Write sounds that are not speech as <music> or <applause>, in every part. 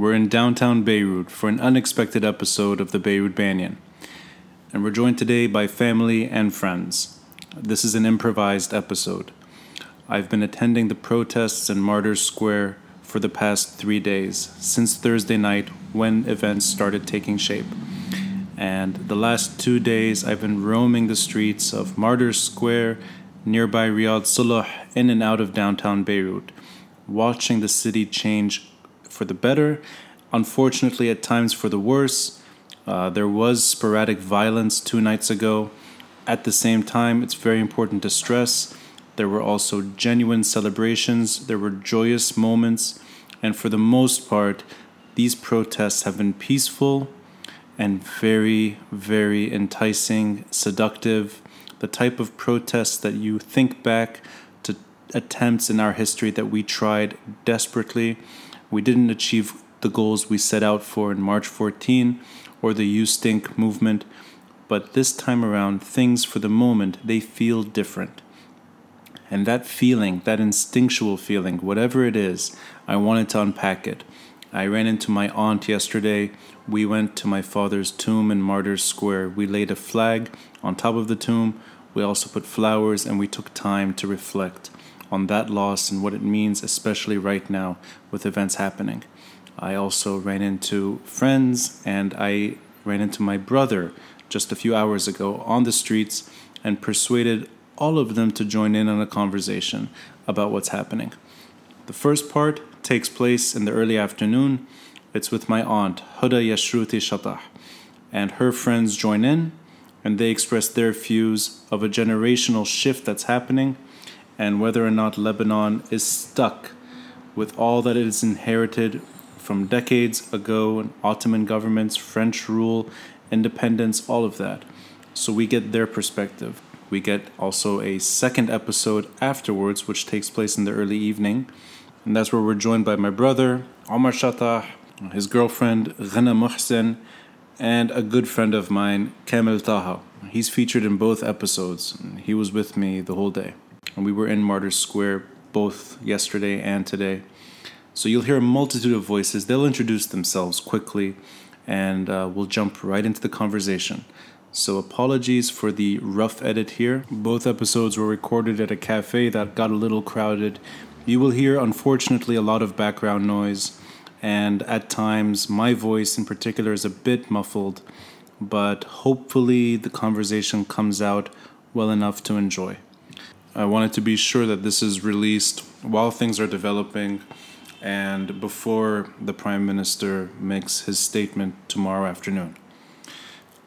we're in downtown Beirut for an unexpected episode of the Beirut Banyan. And we're joined today by family and friends. This is an improvised episode. I've been attending the protests in Martyrs Square for the past three days, since Thursday night when events started taking shape. And the last two days, I've been roaming the streets of Martyrs Square, nearby Riyadh Salah, in and out of downtown Beirut, watching the city change for the better, unfortunately, at times for the worse. Uh, there was sporadic violence two nights ago. At the same time, it's very important to stress there were also genuine celebrations, there were joyous moments, and for the most part, these protests have been peaceful and very, very enticing, seductive. The type of protests that you think back to attempts in our history that we tried desperately. We didn't achieve the goals we set out for in March 14 or the You Stink movement, but this time around, things for the moment, they feel different. And that feeling, that instinctual feeling, whatever it is, I wanted to unpack it. I ran into my aunt yesterday. We went to my father's tomb in Martyrs Square. We laid a flag on top of the tomb. We also put flowers and we took time to reflect on that loss and what it means, especially right now with events happening. I also ran into friends and I ran into my brother just a few hours ago on the streets and persuaded all of them to join in on a conversation about what's happening. The first part takes place in the early afternoon. It's with my aunt, Huda Yashruti Shatah, and her friends join in and they express their views of a generational shift that's happening and whether or not Lebanon is stuck with all that it has inherited from decades ago and Ottoman governments, French rule, independence, all of that. So we get their perspective. We get also a second episode afterwards, which takes place in the early evening. And that's where we're joined by my brother, Omar Shatah, his girlfriend, Ghana Muhsin, and a good friend of mine, Kamel Taha. He's featured in both episodes. He was with me the whole day. And we were in Martyrs Square both yesterday and today. So you'll hear a multitude of voices. They'll introduce themselves quickly, and uh, we'll jump right into the conversation. So, apologies for the rough edit here. Both episodes were recorded at a cafe that got a little crowded. You will hear, unfortunately, a lot of background noise, and at times, my voice in particular is a bit muffled, but hopefully, the conversation comes out well enough to enjoy. I wanted to be sure that this is released while things are developing and before the Prime Minister makes his statement tomorrow afternoon.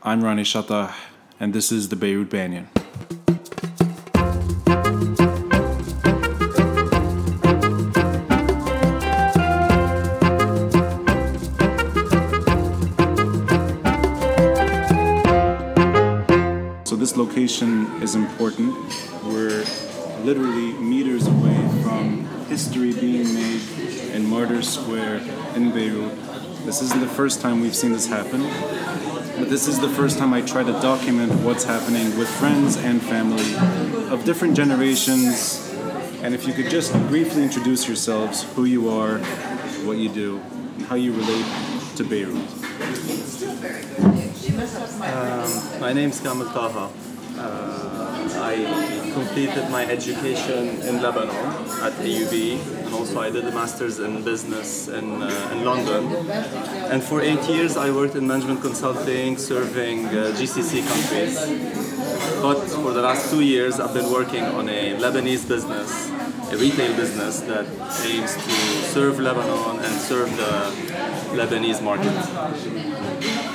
I'm Rani Shatah, and this is the Beirut Banyan. This location is important. We're literally meters away from history being made in Martyrs Square in Beirut. This isn't the first time we've seen this happen. But this is the first time I try to document what's happening with friends and family of different generations. And if you could just briefly introduce yourselves, who you are, what you do, and how you relate to Beirut. My name is Kamel Taha. Uh, I completed my education in Lebanon at AUB and also I did a master's in business in, uh, in London. And for eight years I worked in management consulting serving uh, GCC countries. But for the last two years I've been working on a Lebanese business, a retail business that aims to serve Lebanon and serve the Lebanese market.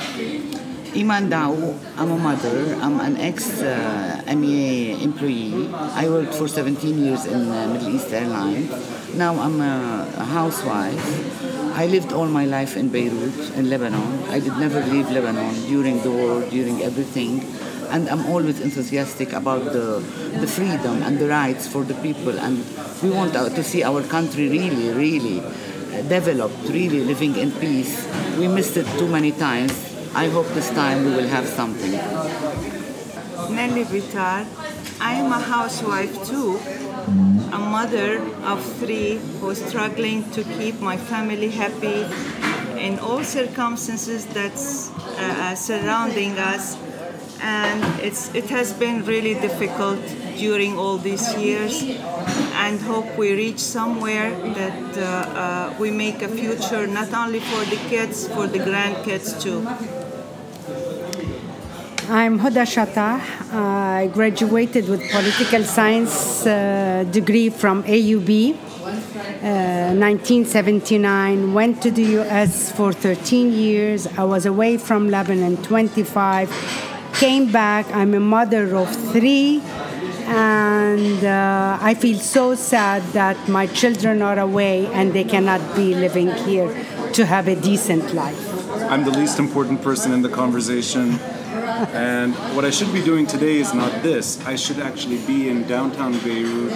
Iman Dao, I'm a mother. I'm an ex uh, MEA employee. I worked for 17 years in uh, Middle East Airlines. Now I'm a, a housewife. I lived all my life in Beirut, in Lebanon. I did never leave Lebanon during the war, during everything. And I'm always enthusiastic about the, the freedom and the rights for the people. And we want uh, to see our country really, really developed, really living in peace. We missed it too many times I hope this time we will have something. Nelly Vitar. I am a housewife too, a mother of three who's struggling to keep my family happy in all circumstances that's uh, uh, surrounding us. And it's, it has been really difficult during all these years and hope we reach somewhere that uh, uh, we make a future not only for the kids, for the grandkids too. I'm Huda Shatah. I graduated with political science uh, degree from AUB. Uh, 1979 went to the US for 13 years. I was away from Lebanon 25. Came back. I'm a mother of three, and uh, I feel so sad that my children are away and they cannot be living here to have a decent life. I'm the least important person in the conversation. And what I should be doing today is not this. I should actually be in downtown Beirut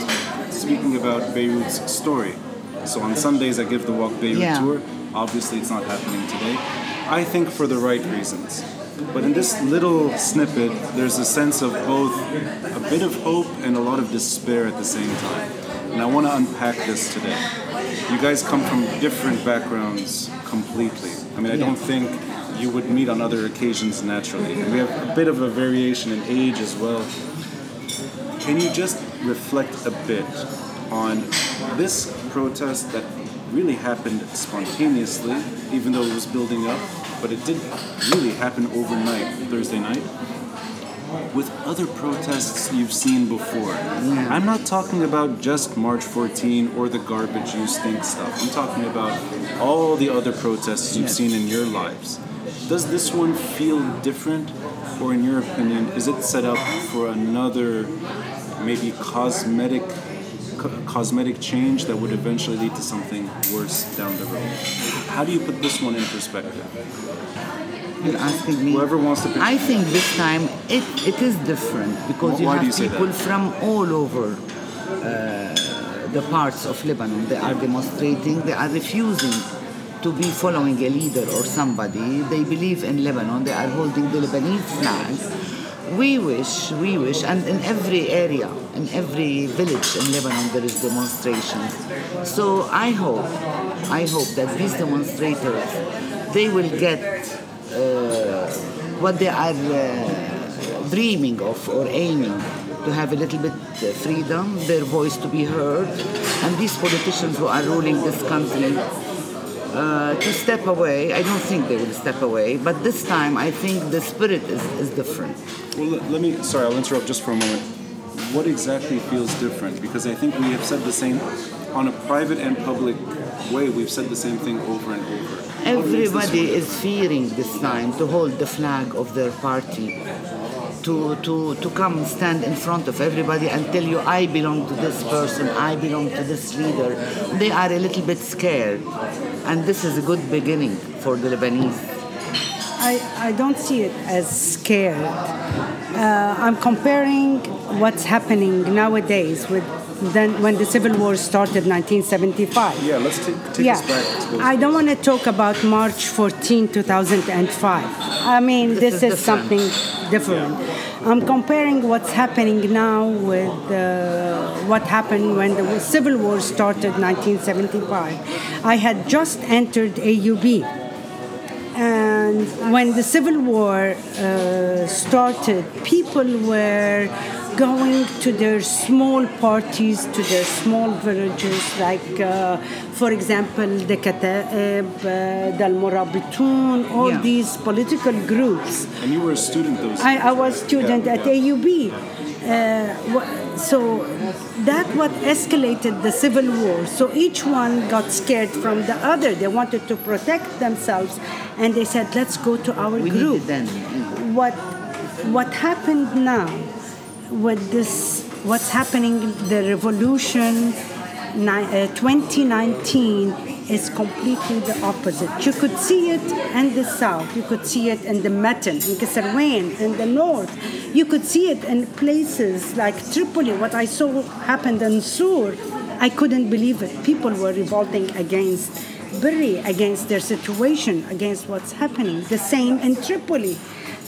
speaking about Beirut's story. So on Sundays, I give the Walk Beirut Yeah. tour. Obviously, it's not happening today. I think for the right reasons. But in this little snippet, there's a sense of both a bit of hope and a lot of despair at the same time. And I want to unpack this today. You guys come from different backgrounds completely. I mean, I don't think you would meet on other occasions naturally. And we have a bit of a variation in age as well. Can you just reflect a bit on this protest that really happened spontaneously, even though it was building up, but it did really happen overnight, Thursday night? With other protests you've seen before, I'm not talking about just March 14 or the garbage you stink stuff. I'm talking about all the other protests you've seen in your lives. Does this one feel different, or in your opinion, is it set up for another, maybe cosmetic, co- cosmetic change that would eventually lead to something worse down the road? How do you put this one in perspective? You're asking me. Whoever wants to pick. I think this time it, it is different because Wh- you have you people from all over uh, the parts of Lebanon. They are demonstrating, they are refusing to be following a leader or somebody. They believe in Lebanon, they are holding the Lebanese flag. We wish, we wish, and in every area, in every village in Lebanon, there is demonstrations. So I hope, I hope that these demonstrators, they will get uh, what they are uh, dreaming of or aiming to have a little bit uh, freedom, their voice to be heard, and these politicians who are ruling this country uh, to step away. I don't think they will step away, but this time I think the spirit is, is different. Well, let, let me. Sorry, I'll interrupt just for a moment. What exactly feels different? Because I think we have said the same on a private and public way. We've said the same thing over and over. What makes this Everybody is fearing this time to hold the flag of their party, to, to, to come stand in front of everybody and tell you, I belong to this person, I belong to this leader. They are a little bit scared, and this is a good beginning for the Lebanese. I, I don't see it as scared. Uh, I'm comparing what's happening nowadays with then when the civil war started 1975 Yeah, let's take, take yeah, us back. To I don't want to talk about March 14, 2005. I mean, This this, is is, different. something different. I'm comparing what's happening now with uh, what happened when the Civil War started 1975. I had just entered AUB. And when the Civil War uh, started, people were going to their small parties, to their small villages, like, uh, for example, the Kataib, uh, the Al-Murabitun, all Yeah. these political groups. and you were a student those. I, I was student Yeah, at yeah. AUB. Uh, so that what escalated the civil war. So each one got scared from the other. They wanted to protect themselves, and they said, "Let's go to our We need group." it then. What what happened now with this? What's happening? The revolution. uh, 2019 is completely the opposite. You could see it in the south, you could see it in the Metn, in Keserwan, in the north. You could see it in places like Tripoli. What I saw happened in Sur, I couldn't believe it. People were revolting against Berri, against their situation, against what's happening. The same in Tripoli.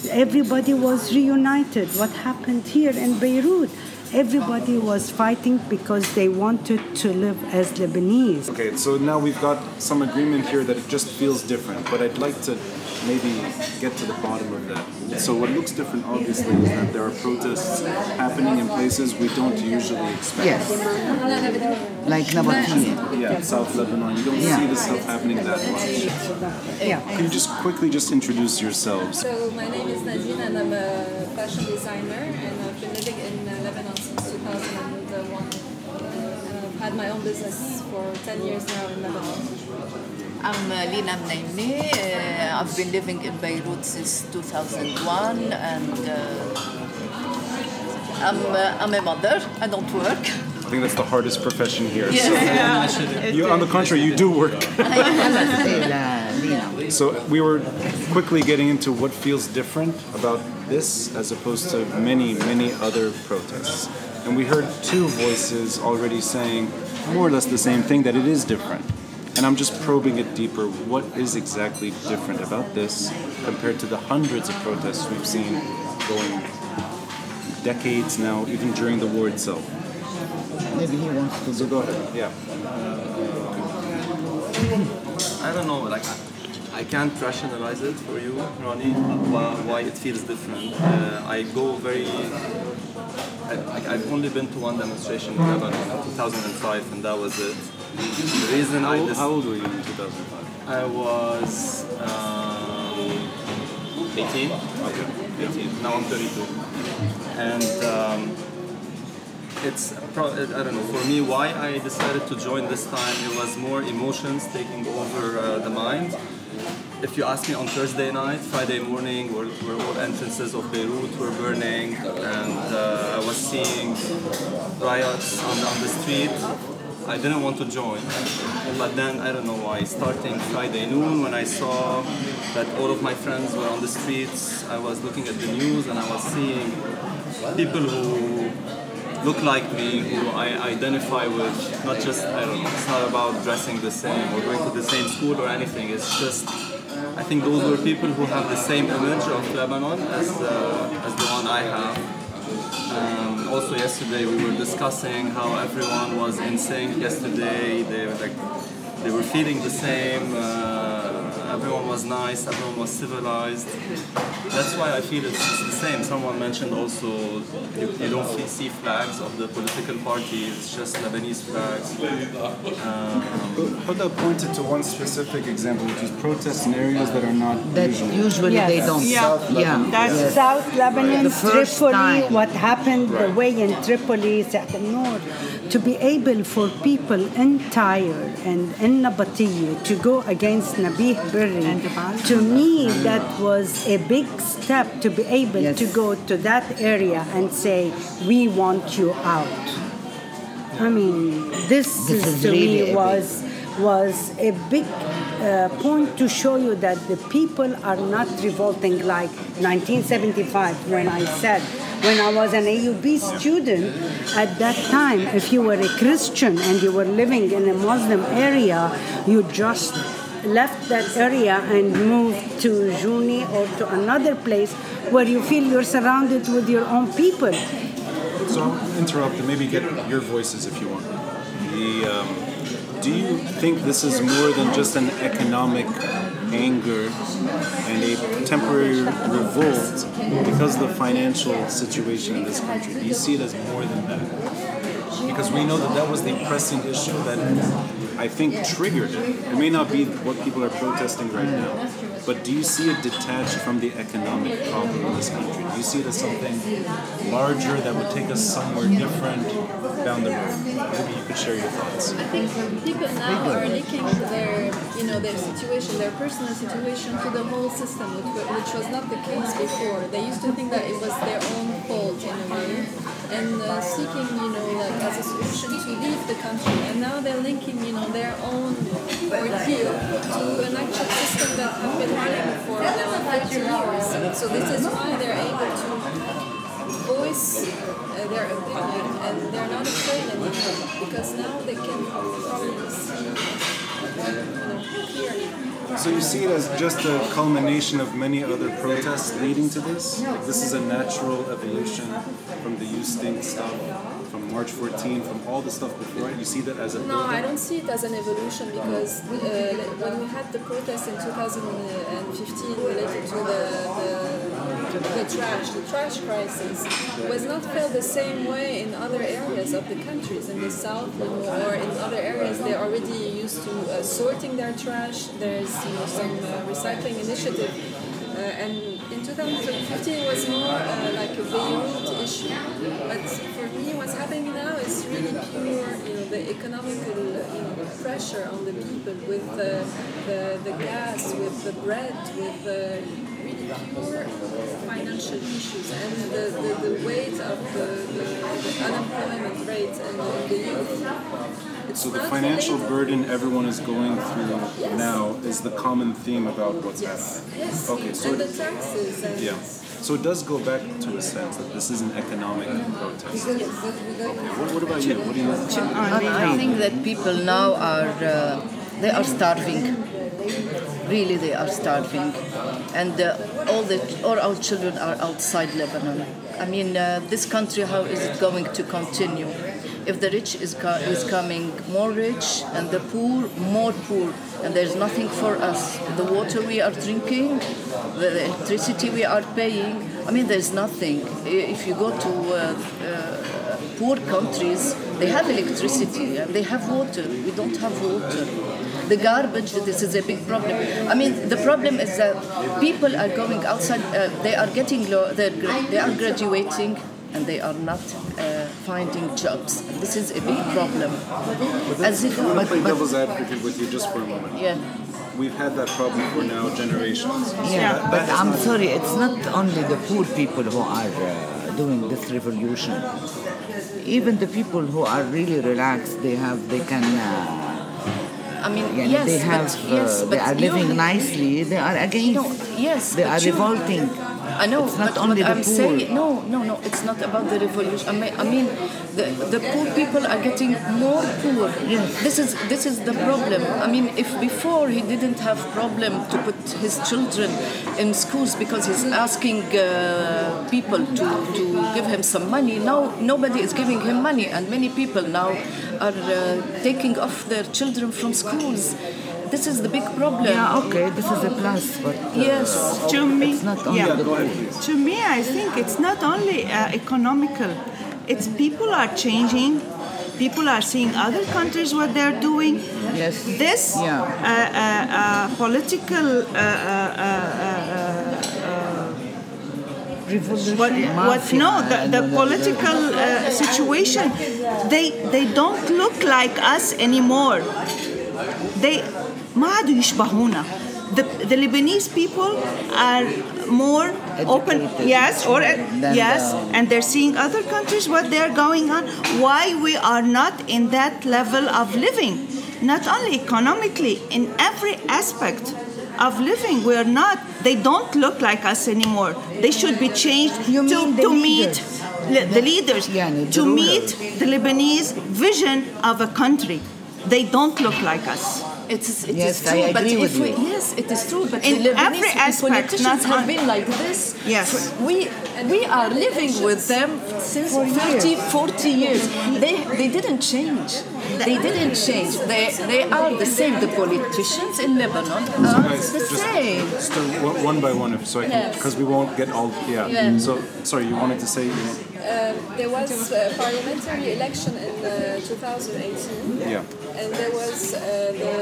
Everybody was reunited. What happened here in Beirut? everybody was fighting because they wanted to live as Lebanese. Okay, so now we've got some agreement here that it just feels different, but I'd like to maybe get to the bottom of that. So what looks different, obviously, is that there are protests happening in places we don't usually expect. Yes. Like Nabatieh. Yeah, South Lebanon. You don't Yeah. see this stuff happening that much. Yeah. Can you just quickly just introduce yourselves? So my name is Nadine and I'm a fashion designer and I've been living in uh, Lebanon since 2001. And I've had my own business for 10 years now in Lebanon. I'm uh, Lina Mnaimi. Uh, I've been living in Beirut since 2001 and uh, I'm, uh, I'm a mother. I don't work. I think that's the hardest profession here. Yeah. So you, on the contrary, you do work. <laughs> Say la Lina. So we were quickly getting into what feels different about this as opposed to many, many other protests. And we heard two voices already saying more or less the same thing that it is different. And I'm just probing it deeper. What is exactly different about this compared to the hundreds of protests we've seen going decades now, even during the war itself? Maybe he wants to So go ahead. Yeah. I don't know, like I, I can't rationalize it for you, Ronnie, why, why it feels different. Uh, I go very. I, I've only been to one demonstration in Lebanon in 2005, and that was it. Reason I How, how old were you in 2005? I was um, 18. 18. Now I'm 32. And um, it's, pro- I don't know, for me, why I decided to join this time, it was more emotions taking over uh, the mind. If you ask me on Thursday night, Friday morning, where, where all entrances of Beirut were burning, and uh, I was seeing riots on on the street, I didn't want to join. But then, I don't know why, starting Friday noon, when I saw that all of my friends were on the streets, I was looking at the news and I was seeing people who look like me, who I identify with, not just, I don't know, it's not about dressing the same or going to the same school or anything, it's just, I think those were people who have the same image of Lebanon as, uh, as the one I have. Um, also yesterday we were discussing how everyone was in sync yesterday. They were like they were feeling the same. Uh, everyone was nice. Everyone was civilized. That's why I feel it's, it's the same. Someone mentioned also you, you don't fe- see flags of the political parties. It's just Lebanese flags. Huda pointed to one specific example, which is protests in areas that are not That usual. usually Yes. they don't. Yeah. Yeah. That's- yes. South Lebanon, The first Tripoli, time. what happened the way in Tripoli, South North, to be able for people in Tyre and in Nabatieh to go against Nabih Berri, to me that was a big step to be able Yes. to go to that area and say, we want you out. I mean, this, This is, is to really me was was a big uh, point to show you that the people are not revolting like 1975 when I said when I was an AUB student at that time if you were a Christian and you were living in a Muslim area you just left that area and moved to Jounieh or to another place where you feel you're surrounded with your own people So I'll interrupt and maybe get your voices if you want. The, um, do you think this is more than just an economic anger and a temporary revolt because of the financial situation in this country? Do you see it as more than that? Because we know that that was the pressing issue that I think triggered it. It may not be what people are protesting right now, but do you see it detached from the economic problem in this country? Do you see it as something larger that would take us somewhere different down the road? Maybe you could share your thoughts. I think people now are linking their, you know, their situation, their personal situation to the whole system, which, which was not the case before. They used to think that it was their own fault in a way, and uh, seeking, you know, like as a solution to leave the country. And now they're linking, you know, their own ordeal to an actual system that have been running for now 50 years. So this is why they're able to voice uh, their opinion and they're not afraid anymore because now they can probably see clearly. So you see it as just a culmination of many other protests leading to this? Like this is a natural evolution from the You Stink stuff, from March 14, from all the stuff before it? You see that as a No, I don't see it as an evolution because uh, when we had the protest in 2015 related to the, the, the trash, the trash crisis, was not felt the same way in other areas of the countries, in the south or in other areas. They're already used to uh, sorting their trash. There's you know, some uh, recycling initiative. Uh, and in 2015 it was more uh, like a Beirut issue. But for me, what's happening now is really pure, you know, the economical you know, pressure on the people with the, the, the gas, with the bread, with the really pure financial issues and the, the, the weight of the, the, the unemployment rate and the, the youth. It's So the financial burden everyone is going through now is the common theme about what's Yes, happening. yes. Okay, so and it- the taxes and Yeah. So it does go back to a sense that this is an economic protest. Okay. What, what about you? What do you I, I think that people now are uh, they are starving. Really, they are starving, and uh, all the all our children are outside Lebanon. I mean, uh, this country, how is it going to continue? If the rich is co- is coming more rich and the poor more poor, and there's nothing for us. The water we are drinking, the electricity we are paying. I mean, there's nothing. If you go to uh, uh, poor countries, they have electricity and they have water. We don't have water. The garbage, this is a big problem. I mean, the problem is that people are going outside, uh, they are getting, low, they are graduating and they are not uh, finding jobs. And this is a big problem. As if, I want to play devil's advocate with you just for a moment. yeah. We've had that problem for now generations. Yeah, but I'm sorry, it's not only the poor people who are uh, doing this revolution. Even the people who are really relaxed, they have, they can, uh, I mean, yes, they have, but, yes, uh, but they are you- living nicely. They are against. No, yes, they but are you- revolting. I know, It's not but only the I'm poor. saying, no, no, no, it's not about the revolution. I mean, I mean the, the poor people are getting more poor. This is this is the problem. I mean, if before he didn't have problem to put his children in schools because he's asking uh, people to, to give him some money, now nobody is giving him money, and many people now are uh, taking off their children from schools. This is the big problem. Yeah, okay, this is a plus, but uh, Yes. To me, it's not only yeah. the Go ahead, please. To me, I think it's not only uh, economical. It's people are changing. People are seeing other countries what they're doing. Yes. This Yeah. uh, uh, uh, political uh, uh, uh, uh, revolution. what, what mafia, no the, and the all that. political uh, situation they they don't look like us anymore they ما عادوا يشبهونا the, the Lebanese people are more open Educated. yes or Than yes the- and they're seeing other countries what they're going on why we are not in that level of living not only economically in every aspect of living. We're not they don't look like us anymore. They should be changed You to, to meet le- the leaders Yeah, the to rulers. meet the Lebanese vision of a country. They don't look like us It is, it Yes, is true, I but agree if with we, you. yes, it is true. But In the every aspect, politicians not have been like this. Yes. for- we we are living with them since 30, 40 years. They they didn't change. They didn't change. They they are the same. The politicians in Lebanon are Guys, the same. just uh, one- one by one, if so I can, Yes. because we won't get all. Yeah. Yeah. So sorry, you wanted to say. You know, Um, there was a parliamentary election in uh, 2018. yeah. And there was uh, the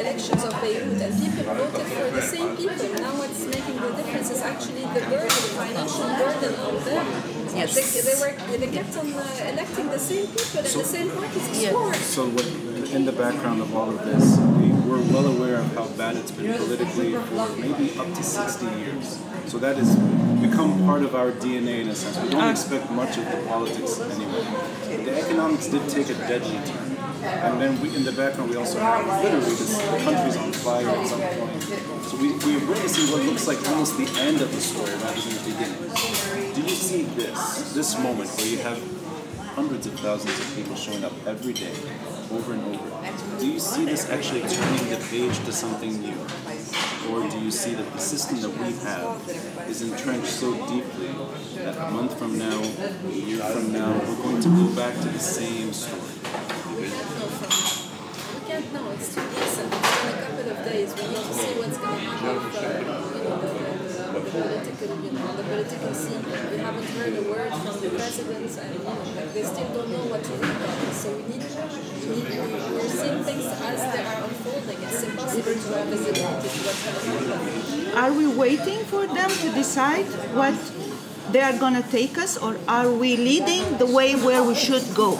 elections of Beirut, and people voted for the same people. Now, what's making the difference is actually the burden, the financial burden on them. Yes. They, they were they kept on uh, electing the same people and the same parties before. So what, in the background of all of this, we, we're well aware of how bad it's been politically for maybe up to 60 years. So that has become part of our DNA in a sense. We don't expect much of the politics anymore. The economics did take a deadly turn. And then we, in the background, we also have literally this country's on fire at some point. So we, we're witnessing what looks like almost the end of the story rather than the beginning. Do you see this, this moment where you have hundreds of thousands of people showing up every day, over and over. Do you see this actually turning the page to something new? Or do you see that the system that we have is entrenched so deeply that a month from now, a year from now, we're going to go back to the same story? Can't know. It's too recent. In a couple of days, we need to see what's going to happen with uh, you know, the, the, the political, you know, the political scene. We haven't heard a word from the presidents, and you know, like they still don't know what to do. So we need, we need, we're seeing things as they are unfolding. It's impossible to have visibility to what's going to happen. Are we waiting for them to decide what they are going to take us, or are we leading the way where we should go?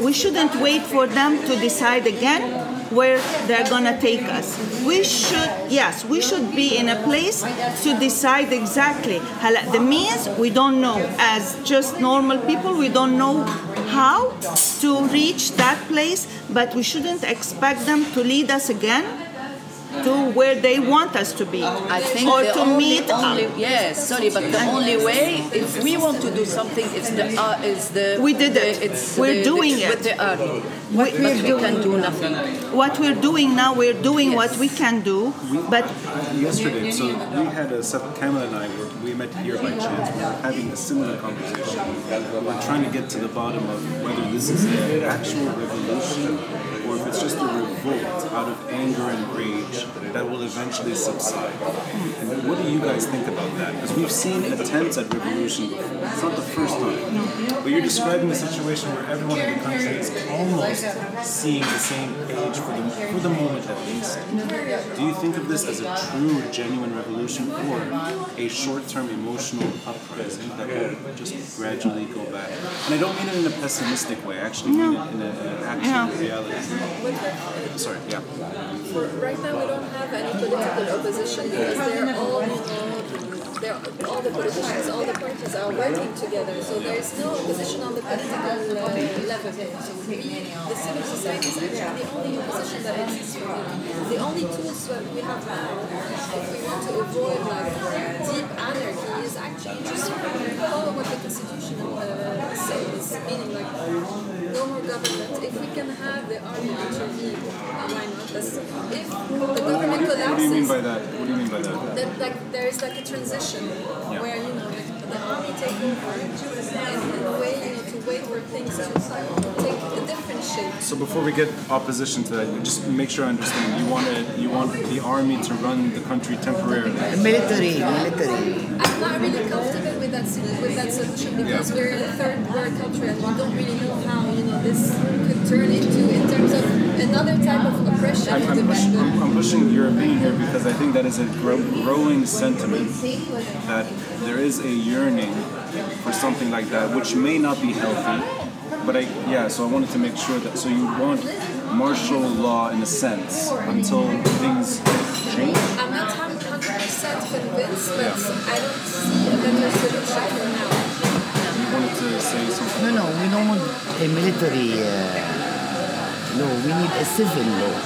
we shouldn't wait for them to decide again where they're gonna take us. We should, yes, we should be in a place to decide exactly. The means we don't know. As just normal people, we don't know how to reach that place, but we shouldn't expect them to lead us again to where they want us to be. I think or to only, meet only yes, sorry, but the only way if we want to do something, it's the uh, is the We did it. the- it's We're the, doing the, it. with the. We- but we can do nothing. what we're doing now, we're doing what we can do, but Yesterday, so we had a Kamel and I were, we met here by chance. We were having a similar conversation. We're trying to get to the bottom of whether this is an actual revolution or if it's just a revolt out of anger and rage that will eventually subside. And what do you guys think about that? Because we've seen attempts at revolution before. It's not the first time. But you're describing a situation where everyone in the country is almost seeing the same page for the, for the moment at least. Do you think of this as a true, genuine revolution or a short-term emotional uprising that will just gradually go back? And I don't mean it in a pessimistic way. I actually mean it in, an actual Yeah. reality. Sorry, yeah. For right now, we don't have any political opposition because they're all, you know, they're, all the politicians, all the parties are working together. So there is no opposition on the political uh, level. We, the civil society is actually the only opposition that exists. Know. The only tools that we have now, if we want to avoid like deep anarchy, is actually just follow what the constitution uh, says, meaning like Oh no more government. If we can have the army intervene, why not? That's, if the government What do you mean by that? What do you mean by that? that like there is like a transition where you know the, the army take over and in a way you know to wait for things to take a different shape. So before we get opposition to that, just make sure I understand. You want it, you want the army to run the country temporarily. Military, military. I'm not really comfortable with that with that solution because we're in a third world country and we don't really know how you know this could turn into in terms of another type of oppression. I'm, I'm, push, I'm, I'm pushing your opinion here because I think that is a grow, growing sentiment that there is a yearning for something like that, which may not be healthy. But I, yeah, so I wanted to make sure that, so you want martial law in a sense until things change? I'm not 100% convinced, but I don't see a better solution for now. You wanted to say something? No, no, we don't want a military uh, law. We need a civil law.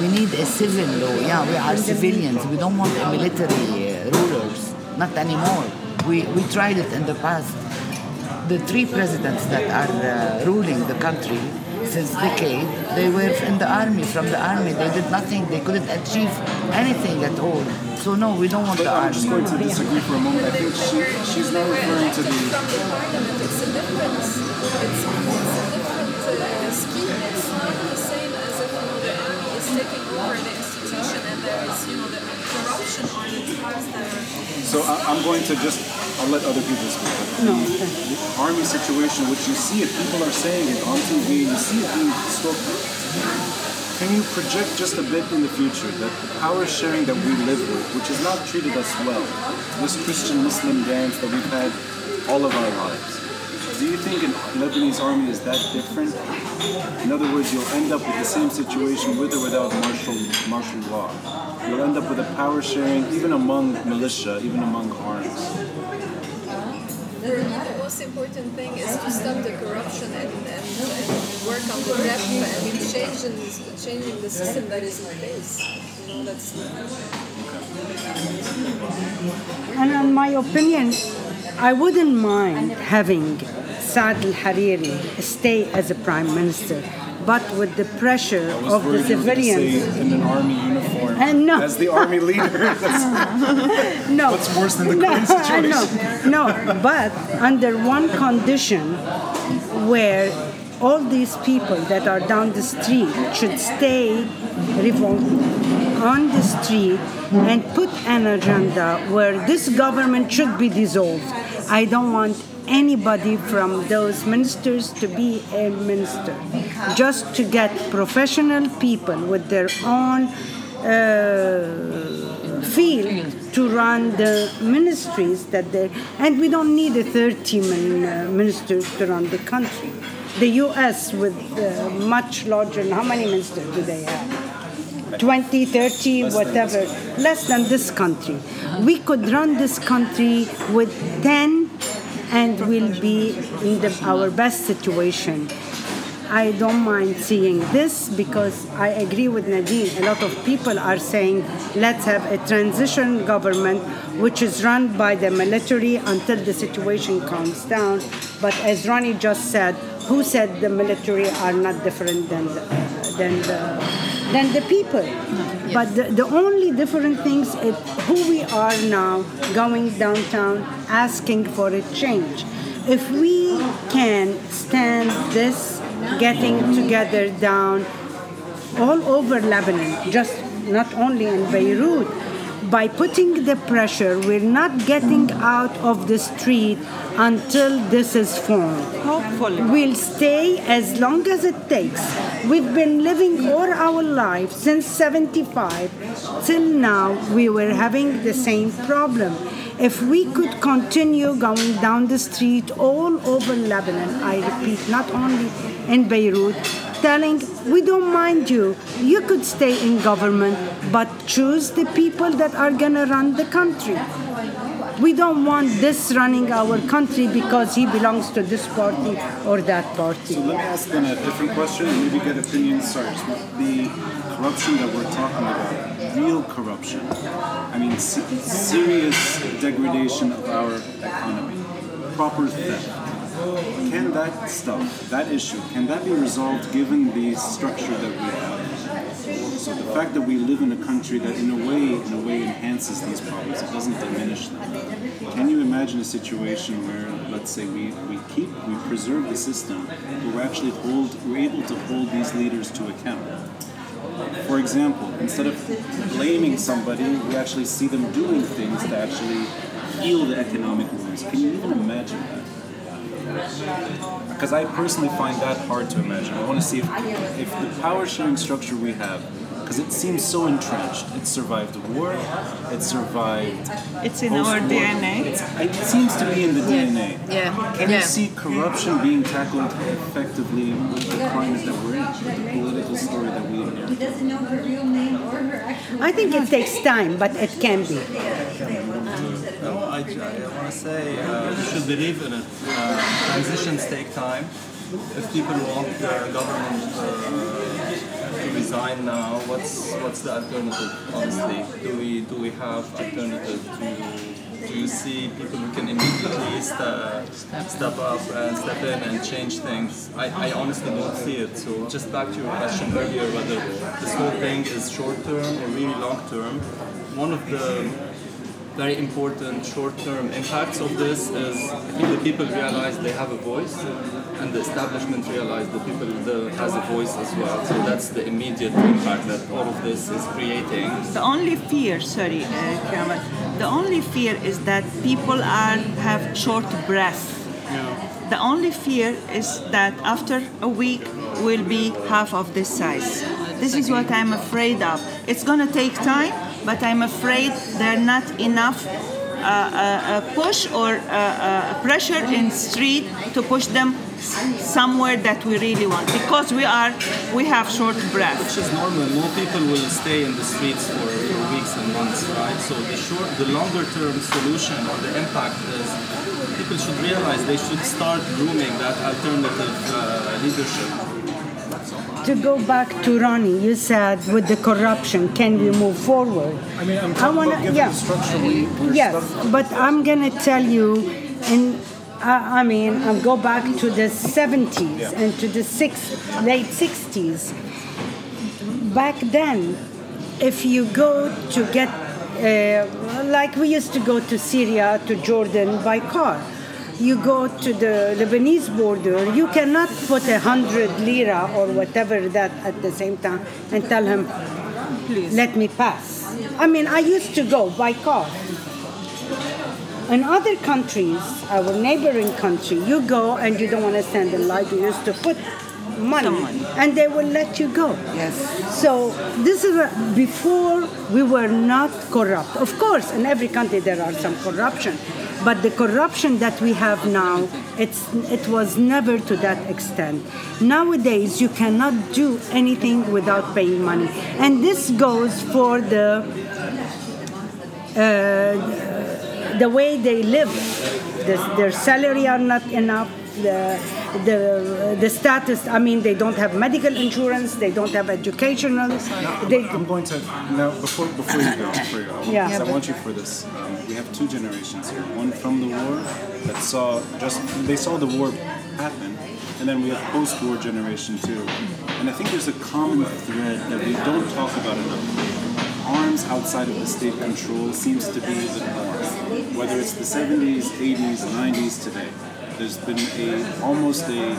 We need a civil law. Yeah, we are civilians. We don't want a military uh, rulers. Not anymore. We, we tried it in the past. The three presidents that are uh, ruling the country since decade, they were in the army, from the army. They did nothing. They couldn't achieve anything at all. So no, we don't want But the I'm just going to disagree for a moment. I think she, she's not referring to Elected the. from the parliament, it's a different, it's, it's a different scheme. It's not the same as if you know, the army is taking over the institution and there is you know the corruption on the tribes that are. So I'm going to just, I'll let other people speak. The, the army situation, which you see it, people are saying it on TV, you see it being spoken. Can you project just a bit in the future that the power sharing that we live with, which has not treated us well, this Christian Muslim dance that we've had all of our lives, do you think an Lebanese army is that different? In other words, you'll end up with the same situation with or without martial martial law. You'll end up with a power sharing even among militia, even among arms. The most important thing is to stop the corruption and, and, and work on the depth and changing, changing the system that is in place. And in my opinion, I wouldn't mind having Saad al Hariri stay as a prime minister but with the pressure of the civilians. in an army uniform And no. as the army leader. <laughs> No. what's worse than the no, current <laughs> situation. No, no, but under one condition where all these people that are down the street should stay on the street and put an agenda where this government should be dissolved. I don't want anybody from those ministers to be a minister. Just to get professional people with their own uh, field to run the ministries that they and we don't need a 30 min, uh, ministers to run the country. The us with uh, much larger how many ministers do they have? 20 30 whatever. less than this country. We could run this country with 10 and we'll be in the, our best situation I don't mind seeing this because I agree with Nadine. A lot of people are saying let's have a transition government which is run by the military until the situation calms down. But as Ronnie just said, who said the military are not different than the, than the, than the people? But the, the only different things is who we are now going downtown asking for a change. If we can stand this getting together down all over Lebanon, just not only in Beirut. By putting the pressure, we're not getting out of the street until this is formed. Hopefully. We'll stay as long as it takes. We've been living all our life since 75 till now. We were having the same problem. If we could continue going down the street all over Lebanon, I repeat, not only in Beirut, telling we don't mind you, you could stay in government, but choose the people that are gonna run the country. We don't want this running our country because he belongs to this party or that party. So let me ask then a different question and maybe get opinions. Sorry, the corruption that we're talking about, real corruption. I mean, se- serious degradation of our economy, proper theft. Can that stuff, that issue, can that be resolved given the structure that we have? So the fact that we live in a country that, in a way, in a way, enhances these problems, it doesn't diminish them. Can you imagine a situation where, let's say, we, we keep, we preserve the system, but we're actually hold, we're able to hold these leaders to account? For example, instead of blaming somebody, we actually see them doing things to actually heal the economic wounds. Can you even imagine that? Because I personally find that hard to imagine. I want to see if, if the power sharing structure we have, because it seems so entrenched. It survived the war, it survived. It's in our post-war. DNA. It's, it seems to be in the DNA. Yeah. Can yeah. you see corruption being tackled effectively with the climate that we're in, with the political story that we inherit? I think it takes time, but it can be. I, I want to say uh, we should believe in it. Uh, transitions take time. If people want the government uh, to resign now, what's what's the alternative? Honestly, do we do we have alternative to? Do you see people who can immediately sta step up and step in and change things? I, I honestly don't see it. So just back to your question earlier, whether this whole thing is short term or really long term. One of the very important short-term impacts of this is I think the people realize they have a voice, and the establishment realize the people the, has a voice as well. So that's the immediate impact that all of this is creating. The only fear, sorry, uh, the only fear is that people are have short breath. The only fear is that after a week will be half of this size. This is what I'm afraid of. It's going to take time, but I'm afraid there are not enough uh, uh, uh, push or uh, uh, pressure in street to push them somewhere that we really want because we are we have short breath. Which is normal. More people will stay in the streets for, for weeks and months, right? So the short, the longer term solution or the impact is people should realize they should start grooming that alternative uh, leadership. To go back to Ronnie, you said with the corruption, can we move forward? I mean, I'm I wanna- about yeah. the structure we, we're Yes, but I'm gonna tell you, in I, I mean, I go back to the 70s and to the six, late 60s. Back then, if you go to get, uh, like we used to go to Syria, to Jordan by car. You go to the Lebanese border, you cannot put a hundred lira or whatever that at the same time and tell him, Please. let me pass. I mean, I used to go by car. In other countries, our neighboring country, you go and you don't want to stand in line, you used to put money, money. and they will let you go. Yes. So this is a, before we were not corrupt. Of course, in every country there are some corruption, but the corruption that we have now, it's it was never to that extent. Nowadays, you cannot do anything without paying money, and this goes for the. Uh, the way they live, the, their salary are not enough. The, the the status. I mean, they don't have medical insurance. They don't have educational. They, I'm going to now before before you go. <laughs> Before you go I want, Yeah. I want you for this. Um, we have two generations here. One from the war that saw just they saw the war happen, and then we have post-war generation too. And I think there's a common thread that we don't talk about enough. Arms outside of the state control seems to be the norm. Whether it's the 70s, 80s, 90s, today. There's been a almost a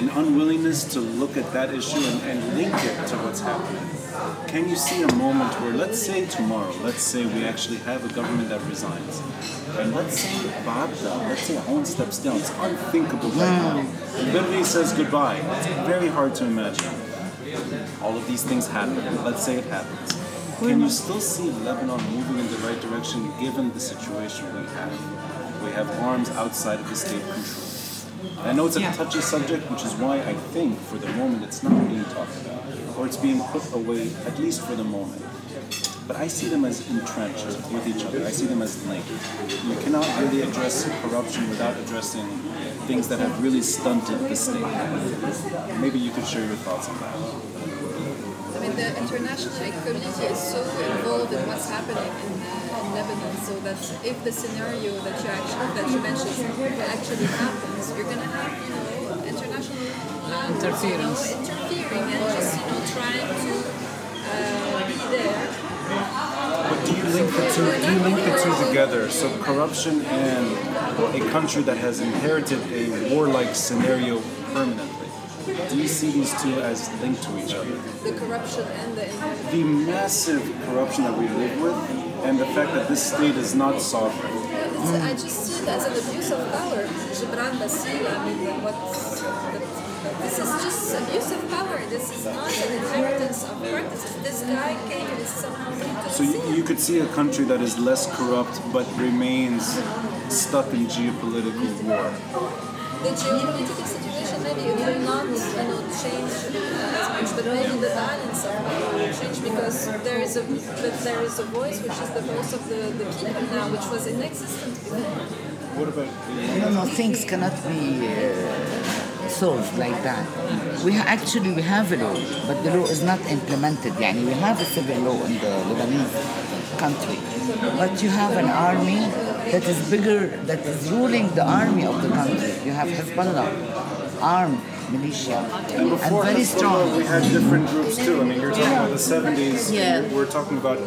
an unwillingness to look at that issue and, and link it to what's happening. Can you see a moment where, let's say tomorrow, let's say we actually have a government that resigns, and let's say Baabda, let's say Aoun steps down. It's unthinkable right now. Hmm. And Benvi says goodbye. It's very hard to imagine. All of these things happen. Let's say it happens. Can hmm. you still see Lebanon moving in the right direction given the situation we have? We have arms outside of the state control. I know it's a touchy subject, which is why I think for the moment it's not being talked about, or it's being put away, at least for the moment. But I see them as entrenched with each other. I see them as linked. You cannot really address corruption without addressing things that have really stunted the state. Maybe you could share your thoughts on that. I mean, the international community is so involved in what's happening in Lebanon, so that if the scenario that you actually that you mentioned actually happens, you're going to have you know international actors, you know, interfering and just you know trying to uh, be there. But do you link the two? Do you link the two together? So corruption and a country that has inherited a warlike scenario permanently. Do you see these two as linked to each other? The corruption and the. The massive corruption that we live with, and the fact that this state is not sovereign. It's, I just see it as an abuse of power. Gebran Bassil, I mean, what's this is just abuse of power. This is not an inheritance of practices. This guy came and somehow So you, you could see a country that is less corrupt but remains stuck in geopolitical war. the geopolitical situation maybe it will not you know change uh, as much, but maybe the balance of power will change because there is a but there is a voice which is the voice of the, the people now, which was inexistent before. What about No, no, things cannot be uh, solved like that. We ha- actually we have a law, but the law is not implemented. Yani we have a civil law in the Lebanese country, but you have an army that is bigger, that is ruling the army of the country. You have Hezbollah, armed militia, and very strong. we had different groups too. I mean, you're talking about the 70s. Yeah. We're, talking about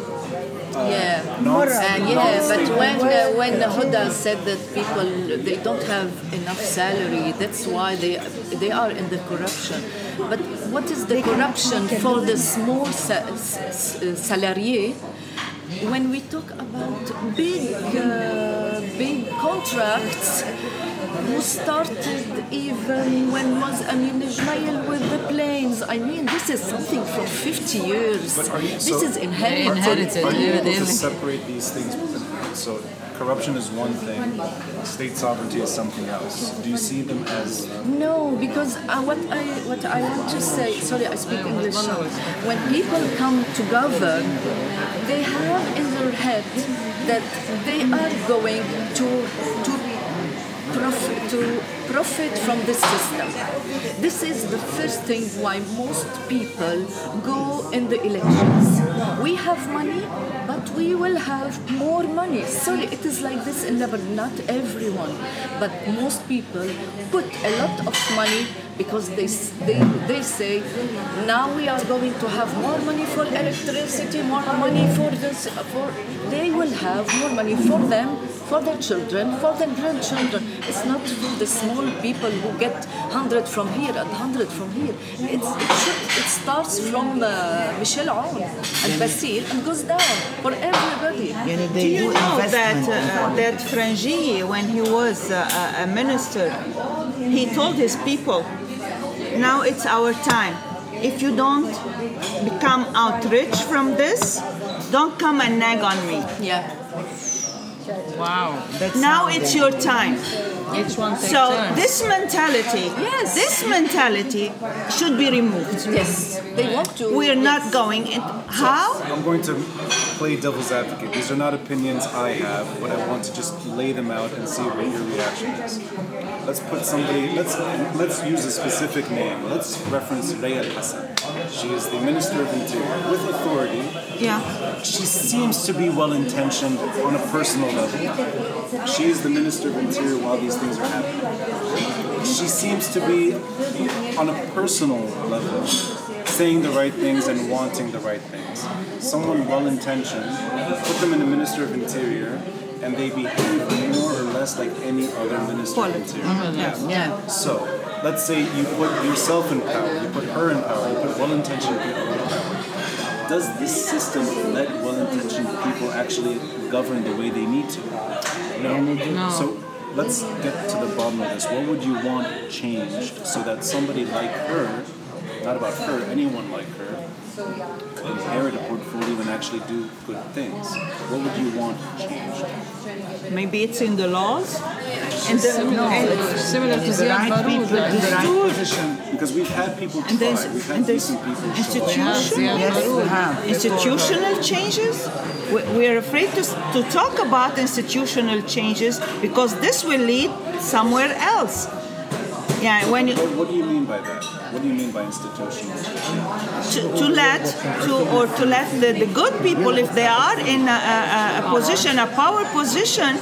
Yeah. non- And yeah, but when uh, when Huda said that people they don't have enough salary, that's why they they are in the corruption. But what is the corruption for the small sa- salarié? When we talk about big uh, big contracts, who started even when was Amin Gemayel with the planes? I mean, this is something from 50 years. are you- This is inherited. Inherited. Are you able to separate these things? So corruption is one thing, state sovereignty is something else. Do you see them as No, because uh, what I what I want to say. Sorry, I speak English now. When people come to govern, they have in their head that they are going to to profit to profit from this system. This is the first thing why most people go in the elections we have money, but we will have more money. Sorry, it is like this in Lebanon. Not everyone, but most people put a lot of money because they, they, they say now we are going to have more money for electricity, more money for this. For, they will have more money for them, for their children, for their grandchildren. It's not for the small people who get 100 from here and 100 from here. It's, it, should, it starts from uh, Michel Aoun and Basir and goes down for everybody. Do you know that, uh, that Frangieh, when he was uh, a minister, he told his people, "Now it's our time. If you don't become out rich from this, don't come and nag on me. Yeah. Wow. That's Now how it's your time." Each one takes So turns. this mentality, Yes. this mentality should be removed. Yes. They want to. We are not going in. How? I'm going to play devil's advocate. These are not opinions I have, but I want to just lay them out and see what your reaction is. Let's put somebody. Let's let's use a specific name. Let's reference Raya Hassan. She is the Minister of Interior with authority. Yeah. She seems to be well intentioned on a personal level. She is the Minister of Interior while these things are happening. She seems to be on a personal level saying the right things and wanting the right things. Someone well intentioned, put them in the Minister of Interior, and they behave more or less like any other Minister of Interior. Mm-hmm. Yeah. So, let's say you put yourself in power, you put her in power, you put well-intentioned people in power. Does this system let well-intentioned people actually govern the way they need to? No. So let's get to the bottom of this. What would you want changed so that somebody like her, not about her, anyone like her, could inherit a portfolio and actually do good things? What would you want changed? Maybe it's in the laws. And the, and, Similar to The Ziad right people, Baroud. the right Position, because we've had people try, and there's, we've had and there's decent people try. institution, Yes, we have. institutional changes. We- We're afraid to, to talk about institutional changes because this will lead somewhere else. Yeah, when you, What, what do you mean by that? What do you mean by institutional? to, to let to or to let the, the good people if they are in a, a, a position a power position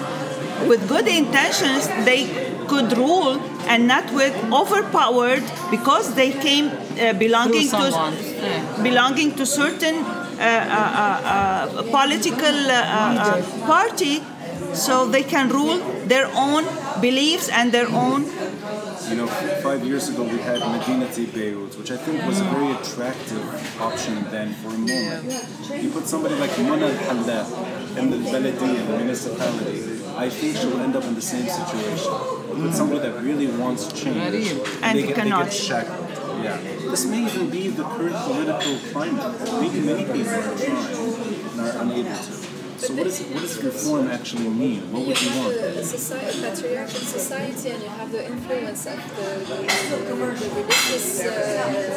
with good intentions they could rule and not with overpowered because they came uh, belonging to yeah. belonging to certain uh, uh, uh, uh, political uh, uh, party so they can rule their own beliefs and their own You know, five years ago we had Medina Beirut, which I think was a very attractive option then for a moment. You put somebody like Mona Al-Hallah in the Baladi, in the municipality, I think she'll end up in the same situation. Put somebody that really wants change, And they, get, they cannot. get shackled. Yeah. This may even be the current political climate. Maybe many people are trying and are unable to. So what, is, what does reform actually mean? What would you want? have the society, patriarchal society, and you have the influence of the, the, the religious uh,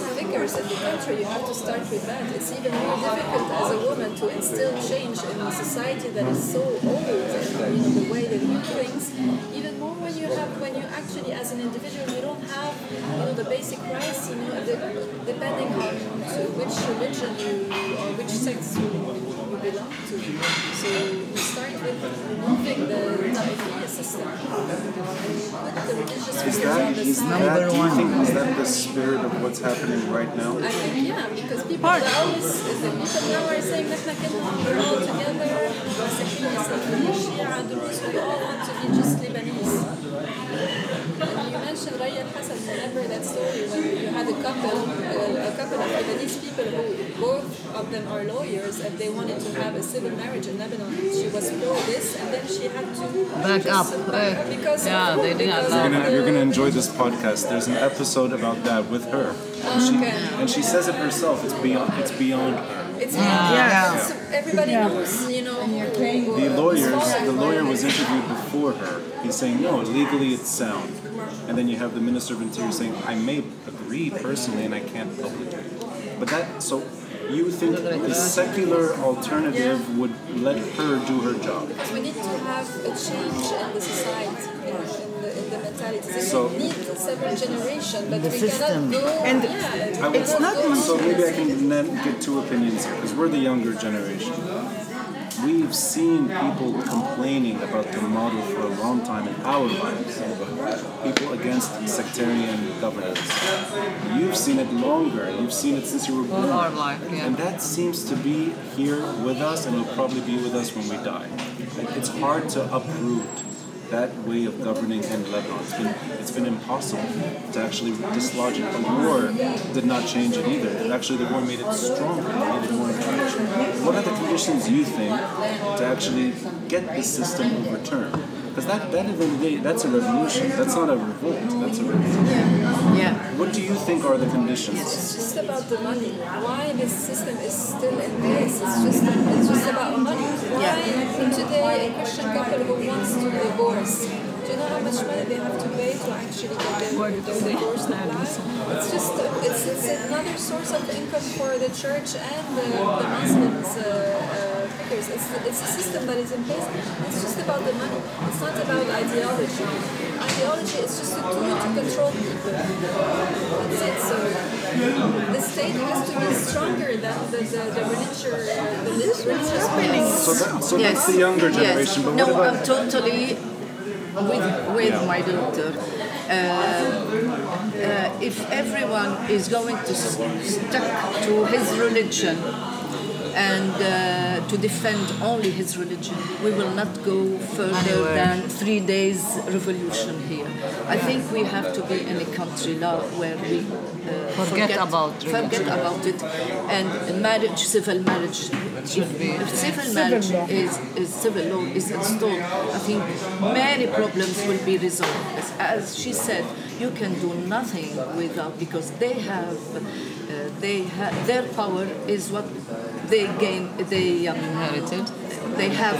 in the country. You have to start with that. It's even more difficult as a woman to instill change in a society that is so old, and you know the way they view things. Even more when you have when you actually, as an individual, you don't have you know the basic rights. You know, the, depending on which religion you or which sex you, you belong to. So is that, is that, do you think is that the spirit of what's happening right now? I think yeah, because people are always the people now are saying we're all together, we all want to be just Lebanese. And you mentioned Raya Hassan, remember that story when you had a couple, uh, a couple of Lebanese people who both of them are lawyers and they wanted to have a civil marriage in Lebanon. She was pro this and then she had to Back up, back up because Yeah, of, they didn't because allow You're gonna, the- you're gonna enjoy this podcast. There's an episode about that with her, and she, Okay. and she says it herself. It's beyond. It's beyond her. It's yeah. Yeah. So everybody knows, you know. who- The lawyers, the lawyer was interviewed before her. He's saying no, legally it's sound, and then you have the minister of interior saying I may agree personally and I can't publicly. But that so you think the secular alternative would let her do her job. We need to have a change in the society, in, in, the, in the mentality. So, So- we need several generations, but The we system. cannot go. And yeah, it's not So maybe I can then get two opinions here, because we're the younger generation. We've seen people complaining about the model for a long time in our lives. People against sectarian governance. You've seen it longer. You've seen it since you were born. our life, yeah. And that seems to be here with us, and will probably be with us when we die. Like, It's hard to uproot that way of governing in Lebanon. It's been, it's been impossible to actually dislodge it. The war did not change it either. It Actually, the war made it stronger, it made it more entrenched. What are the conditions you think to actually get the system overturned? Because that, that, that's a revolution. That's not a revolt. That's a revolution. Yeah. What do you think are the conditions? It's just about the money. Why this system is still in place? It's just it's just about money. Why today a Christian couple who wants to divorce, do you know how much money they have to pay to actually get their, their divorce applied? It's just it's, it's another source of income for the church and the, the Muslims. Uh, figures. It's, it's a system that is in place. It's just about the money. It's not about ideology. Ideology is just a tool to control people. That's it. So the state has to be stronger than the, the, the religious, the religious So, that, so Yes. that's the younger Yes. generation. But no, what about I'm totally with, with my daughter. Uh, uh, if everyone is going to s- stuck to his religion and uh, to defend only his religion, we will not go further than three days revolution here. I think we have to be in a country now where we uh, Forget about religion. forget about it, and marriage, civil marriage Should be. if civil marriage is, is civil law is installed, I think many problems will be resolved. As, as she said, you can do nothing without because they have uh, they ha- their power is what they gain they um, Inherited. they have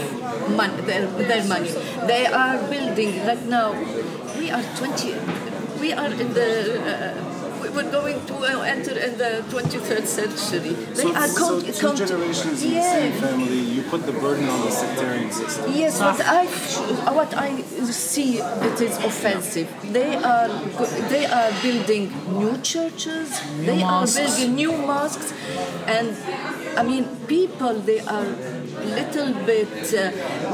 money their, their money they are building right now we are 20 we are in the uh, we- we're going to uh, enter in the 23rd century they so, are so con- two con- generations in the Yeah. same family, you put the burden on the sectarian system. Yes, what I what I see it is offensive. They are they are building new churches. they mosques. are building new mosques, and I mean people they are little bit uh,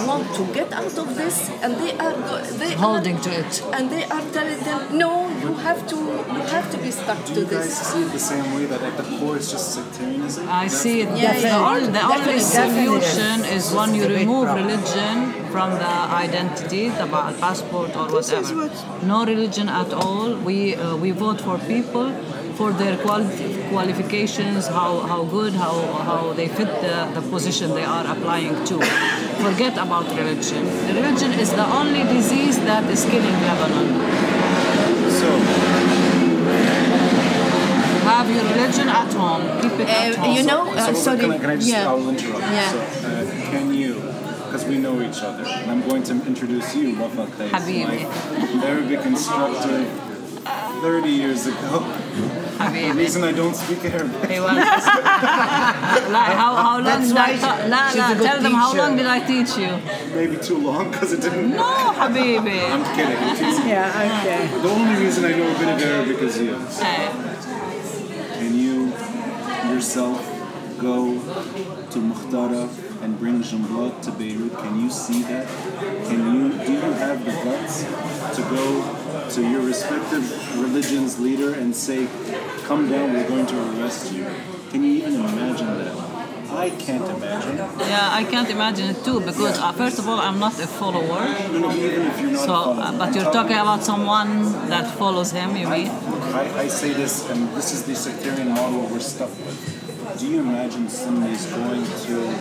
want to get out of this, and they are go- they Holding are, to it. and they are telling them no, you have to you have to be stuck Do to you guys this. see it the same way that at the core it's just sectarianism? I That's see it. Yeah, the yeah. only, the only solution is when you remove religion from the identity, the passport or whatever. what- No religion at all. We uh, we vote for people for their quali- qualifications, how, how good, how, how they fit the, the position they are applying to. Forget about religion. Religion is the only disease that is killing Lebanon. So, Have your religion at home. Keep it at Uh, home. you know, uh, so sorry. Can I, can I just, yeah. I'll interrupt. Yeah. So, uh, can you, because we know each other, and I'm going to introduce you, Wafa Qais, Habibi. my Arabic instructor 30 years ago. The reason I don't speak Arabic. He was. <laughs> like how, how long That's did I ta- la, she's la, a good them how long did I teach you? Maybe too long because it didn't No, Habibi. I'm kidding. Yeah, okay. The only reason I know a bit of Arabic is you. Hey, Can you yourself go to Mukhtara and bring Jumblat to Beirut? Can you see that? Can you do you have the guts to go to your respective religion's leader and say, "Come down, we're going to arrest you"? Can you even imagine that? I can't imagine. yeah, I can't imagine it too because uh, first of all, I'm not a follower. No, no, even if you're not. So, uh, but you're talking about someone that follows him. You mean? I, I say this, and this is the sectarian model we're stuck with. Do you imagine Sunnis going to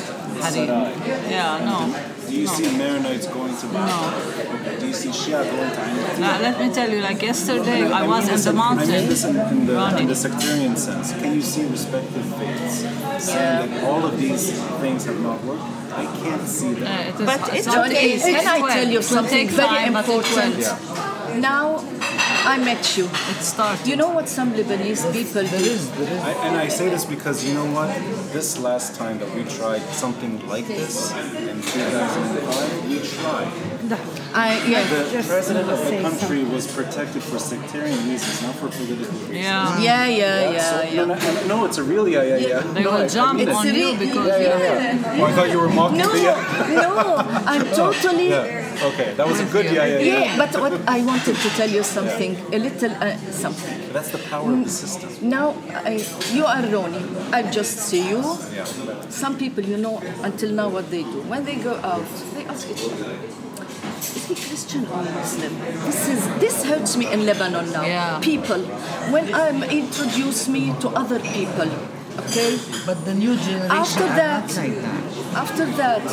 Sarai? Yeah, no. Do you see Maronites going to No. Do you see Shia going to Ain Now, let me tell you, like yesterday, I was in the I mean mountain this in, in, the, in the sectarian sense. Can you see respective faiths saying that all of these things have not worked? I can't see that. Uh, it is, But it's not okay. Can I tell you something very time, but it will. important? Now, I met you. It started. You know what some Lebanese people do? and I say this because you know what? This last time that we tried something like this in 2005, we tried. I, yeah. The Just president of the say country was protected for sectarian reasons, not for political reasons. Yeah. Yeah, yeah, yeah, So- yeah. No, no, no, it's a real yeah, yeah, yeah. They no, will I- I mean on It's you because Yeah, yeah, yeah. Oh, I thought you were mocking No, the yeah. no, I'm <laughs> totally. Yeah. Okay, that was a good yeah, yeah, yeah. Yeah, but what I wanted to tell you something, a little uh, something. That's the power of the system. Now, I, you are Roni. I just see you. Yeah. Some people, you know, until now what they do. When they go out, they ask each other, is he Christian or Muslim? This is this hurts me in Lebanon now. Yeah. People, when I'm introduce me to other people, okay? But the new generation After that, like that. after that,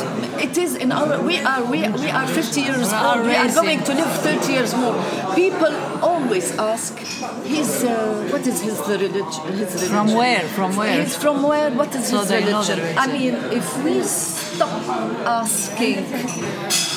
it is in our. We are we, we are 50 years old. We are going to live 30 years more. People always ask, his uh, what is his religion? His religion? From where? From where? He's from where? What is So his religion? I mean, if we stop asking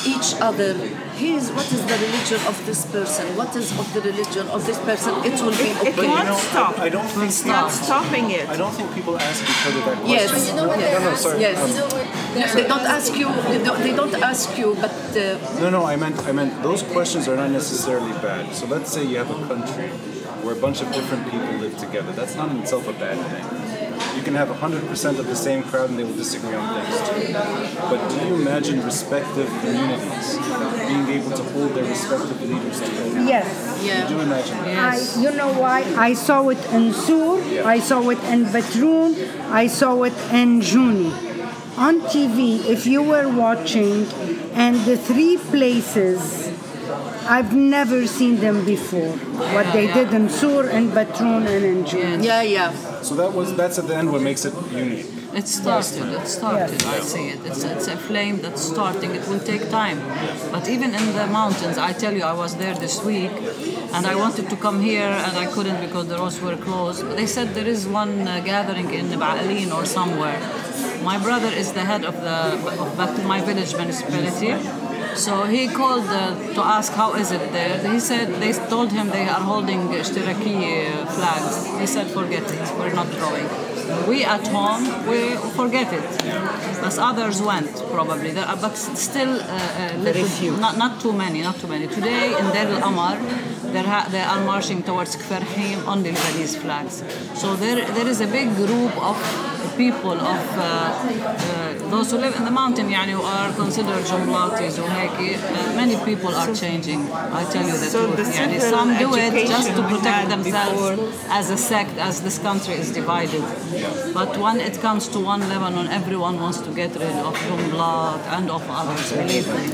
each other, here's what is the religion of this person? What is of the religion of this person? It will be It okay. won't know, stop. I, I don't think It's not stopping it. I don't think people ask each other that question. Yes. You know what they No, no, sorry. Yes. You know They don't ask you. They don't, they don't ask you, but uh, No, no, I meant, I meant those questions are not necessarily bad. So let's say you have a country where a bunch of different people live together. That's not in itself a bad thing. You can have 100% of the same crowd and they will disagree on things too. But do you imagine respective communities being able to hold their respective leaders together? Yes. Do you imagine? I, you know why? I saw it in Sur, I saw it in Batroun, I saw it in Jounieh. On TV, if you were watching, and the three places, I've never seen them before. What they did in Sur, and Batroun, and in Jounieh. yeah, yeah. So that was that's at the end what makes it unique. It started. It started. I see it. It's, it's a flame that's starting. It will take time. But even in the mountains, I tell you, I was there this week, and I wanted to come here, and I couldn't because the roads were closed. But they said there is one uh, gathering in Ba'alin or somewhere. My brother is the head of the of Bat- my village municipality. So he called uh, to ask how is it there. He said they told him they are holding Ishtiraki uh, flags. He said forget it, we're not going. We at home we forget it. As others went probably, there are, but still uh, uh, little, not not too many, not too many. Today in Deir al Amar, they ha- they are marching towards Kferhim on the Lebanese flags. So there there is a big group of people of uh, uh, those who live in the mountain يعني who are considered jumlatis وهيك uh, many people are changing I tell you the So truth the يعني civil some do it just education to we protect had themselves before- as a sect as this country is divided but when it comes to one Lebanon everyone wants to get rid of Jumblat and of others believe me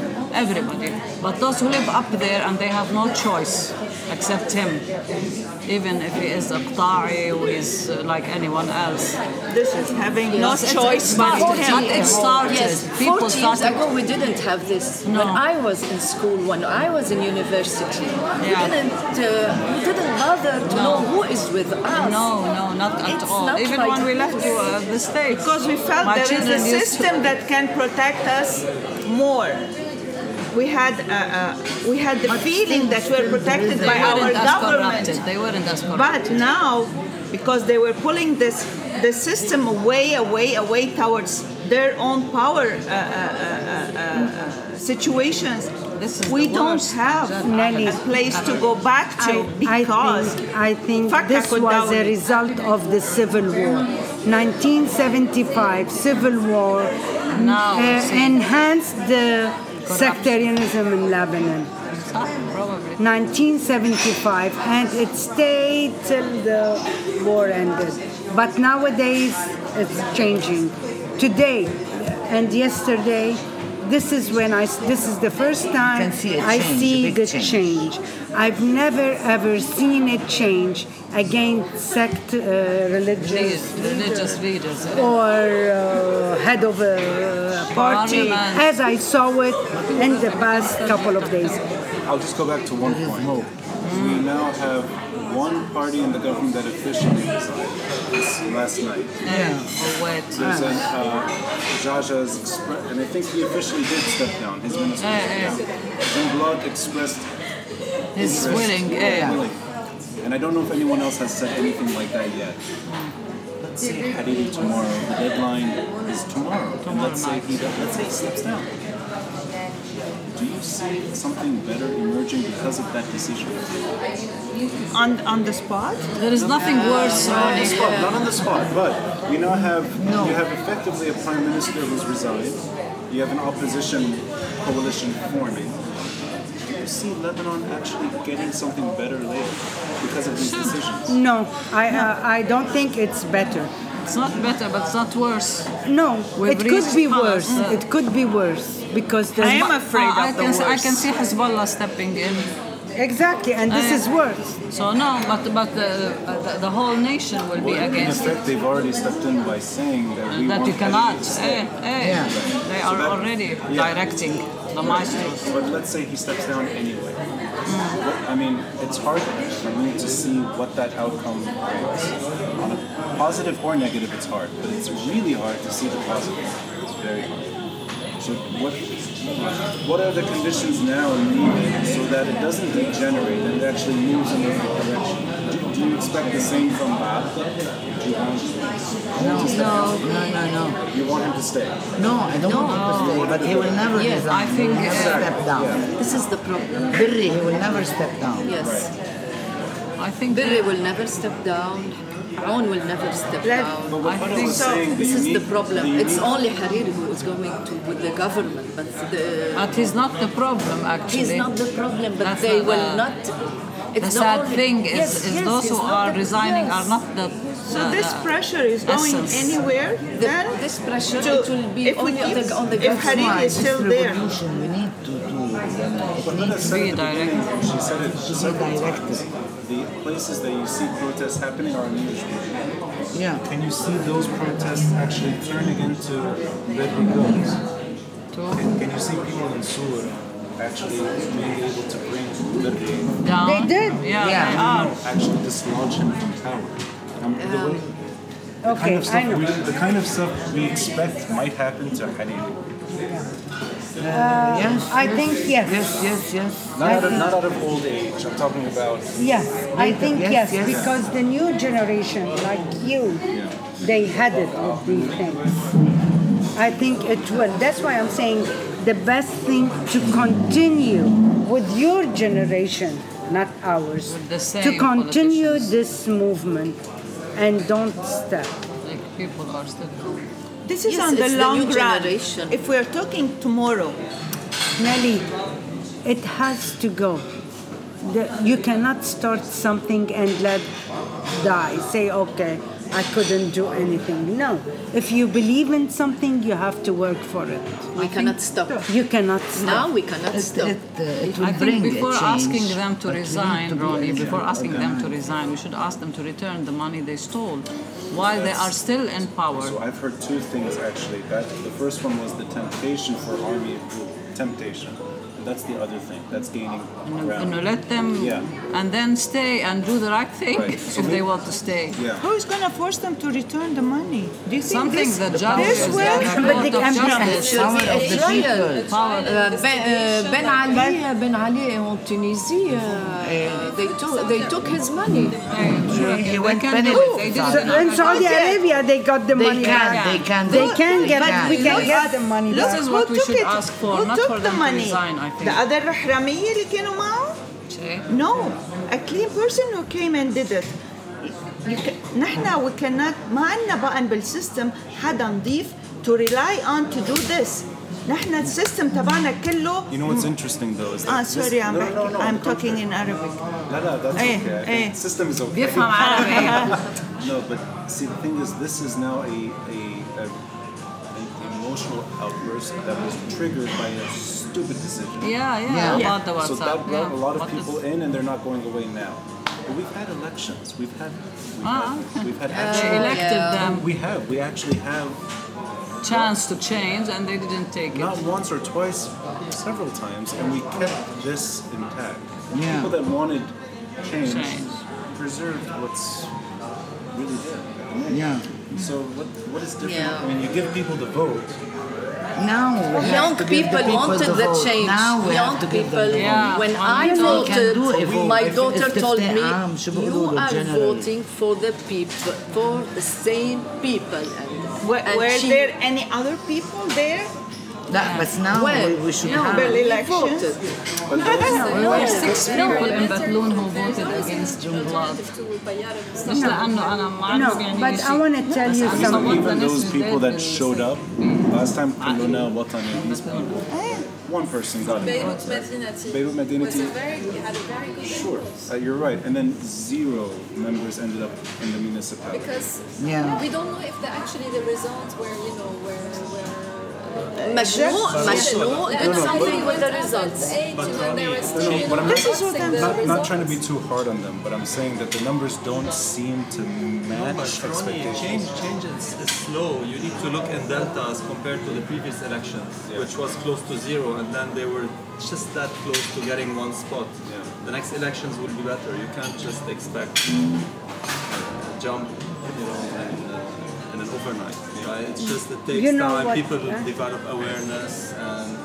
everybody but those who live up there and they have no choice except him even if he is a Qta'i or is uh, like anyone else This is having no it's- choice but but it started. Yes, People 40 years started- ago we didn't have this. No. When I was in school, when I was in university, we didn't uh, we didn't bother to No. know who is with us. No, no, not at It's all. not Even like when we left to uh, the States. Because we felt My there is a used to- system that can protect us more. We had uh, uh, we had the feeling that we're protected by our government. corrupted. They weren't as corrupted. But now, because they were pulling this the system away, away, away towards their own power uh, uh, uh, uh, situations, we don't have Nelly. a place to go back to I, because I think, I think this was a result of the Civil War. 1975 Civil War uh, enhanced the sectarianism in Lebanon. Probably. 1975 and it stayed till the war ended. But nowadays it's changing. Today and yesterday, this is when I this is the first time see a I change, see the change. change. I've never ever seen it change against sect uh, religious These religious leaders. or uh, head of a party Parliament. as I saw it in the past couple of days. I'll just go back to one point. We now have one party in the government that officially resigned this last night. Yeah. Or wait. There's an uh, Geagea's expre- and I think he officially did step down. His minister Yeah, yeah. down. Jumblat expressed He's interest. willing, eh. Willing. And I don't know if anyone else has said anything like that yet. Let's say Hariri tomorrow, the deadline is tomorrow. and let's say he does, let's say he steps down. Do you see something better emerging because of that decision? On on the spot. There is nothing worse, Not on the spot, not on the spot, but you now have you have effectively a prime minister who's resigned. You have an opposition coalition forming. Do you see Lebanon actually getting something better later because of these decisions? No, I, uh, I don't think it's better. It's not better, but it's not worse. No, We've it could be past, worse. uh, it could be worse because I am afraid I, I of the can, I can see Hezbollah stepping in. exactly, and this I- is worse. So no, but but the, the, the whole nation will be Well, in against it. effect, they've already stepped in by saying that we That want you cannot. Hariri to stay. Eh, eh. They are already directing the maestros. But let's say he steps down anyway. I mean, it's hard for me to see what that outcome brings. On a positive or negative, it's hard, but it's really hard to see the positive. It's very hard. So what what are the conditions now needed so that it doesn't degenerate and it actually moves in the right direction? Do, do you expect the same from Bob? Do you want No, to step down? no, no, no. You want him to stay? No, I don't want him to stay, but he will never Yeah, resign. I think, he will never uh, step down. This is the problem. Berri, he will never step down. Yes. I think Berri will never step down. Aoun will never step Let- down. But I think so. This the is the problem. the It's unique- only Hariri who is going to with the government, but the, But he's not the problem, actually. he's not the problem. But That's they not will the- not. The sad only- thing is, Yes, is yes, those who are the- resigning yes. are not the. So the- this ah, ah. pressure is going essence. anywhere. The- then this pressure, to- it will be if we on keep- the- on the if government. Is still there. we need to do. It But needs Nada to Be at the she said it be several times. The places that you see protests happening are unusual. Yeah. Can you see those protests actually turning into living goods? Can, can you see people in Sur actually being able to bring Liberty, down. They did. Yeah, Yeah. they are. actually dislodge him from power? Um, the, way, the, kind of stuff we, the kind of stuff we expect might happen to Hariri. yes. I think yes. Yes, yes, yes. Not out, of, not out of old age. I'm talking about Yes, I think Yes, yes, yes. because the new generation, like you, they had it with these things. I think it will. That's why I'm saying the best thing to continue with your generation, not ours, the same to continue this movement and don't stop. Like people are still. This is Yes, on the it's the long run. generation. If we're talking tomorrow, Nelly, it has to go. The, you cannot start something and let die. Say, okay, I couldn't do anything. No. If you believe in something, you have to work for it. We cannot stop. You cannot stop. Now we cannot It, stop. it, uh, it I think before change, asking them to but we need resign, to be Ronnie, organized. before asking them to resign, we should ask them to return the money they stole while they are still in power. So I've heard two things actually. That the first one was the temptation for army rule. Temptation. And that's the other thing. That's gaining You know, ground. let them Yeah. and then stay and do the right thing Right. <laughs> So if we- they want to stay. Yeah. who is going to force them to return the money? Do you think Something this, <laughs> the judges, this the, will? the But court they of can- justice. Power of the people. Power. Uh, ben, uh, ben Ali, Ben Ali in Tunisia, uh, they took they took his money. They He went can do penniless. it. They did in Saudi Arabia, they got the They money. can, back. they can. They can get. But We can get the money look back. This is what we should ask for, not for the them to money? resign, I think. The other حرامية اللي كانوا معه? See? No, a clean person who came and did it. You ca- نحن we cannot ما عندنا بقى بالسيستم حدا نضيف to rely on to do this. نحن السيستم تبعنا كله You know what's interesting though is that Ah, this- sorry, I'm, no, no, no, I'm the talking contrary. in Arabic. No, no, that's Eh, okay. I eh. think the system is okay. بيفهم عربي. <laughs> <laughs> No, but see, the thing is, this is now a, a, a an emotional outburst that was triggered by a stupid decision. Yeah, yeah, Yeah. about the So that brought yeah. a lot of What is- people in, and they're not going away now. But we've had elections. We've had we've Ah, had, we've had They actual, elected them we have we actually have chance to change and they didn't take it. not once or twice, several times, and we kept this intact. And Yeah. People that wanted change, Change. preserved what's really there. at the moment. Yeah. So what what is different? Yeah. I mean, you give people the vote now young people, wanted the, the change. Now young people, yeah. when I voted, my daughter told me, you are voting for the people, for the same people. And, were, and were she, there any other people there? That, but now well, we, we, should no, have elections. Voted. No, we were six people in Batloon who voted against Jumblat. No, no, but I want to tell you something. Even those people that showed up last time, Kuluna, Watani, these people one person got it. Beirut Madinati. Beirut Madinati. had a very good Sure, uh, you're right. And then zero members ended up in the municipality. Because yeah. we don't know if the, actually the results were, you know, were مشروع مشروع And did something something with went the up at results. age when they were No, still, no, you but know, I'm not, discussing the not, not trying to be results. too hard on them, but I'm saying that the numbers don't seem to But match Ronnie, expectations. change, change is, is slow. You need to look in deltas compared to the previous elections, which was close to zero, and then they were just that close to getting one spot. The next elections will be better. You can't just expect a jump, you know, in, uh, in an overnight. Right? It's just it takes You know time. what, People huh? develop awareness, and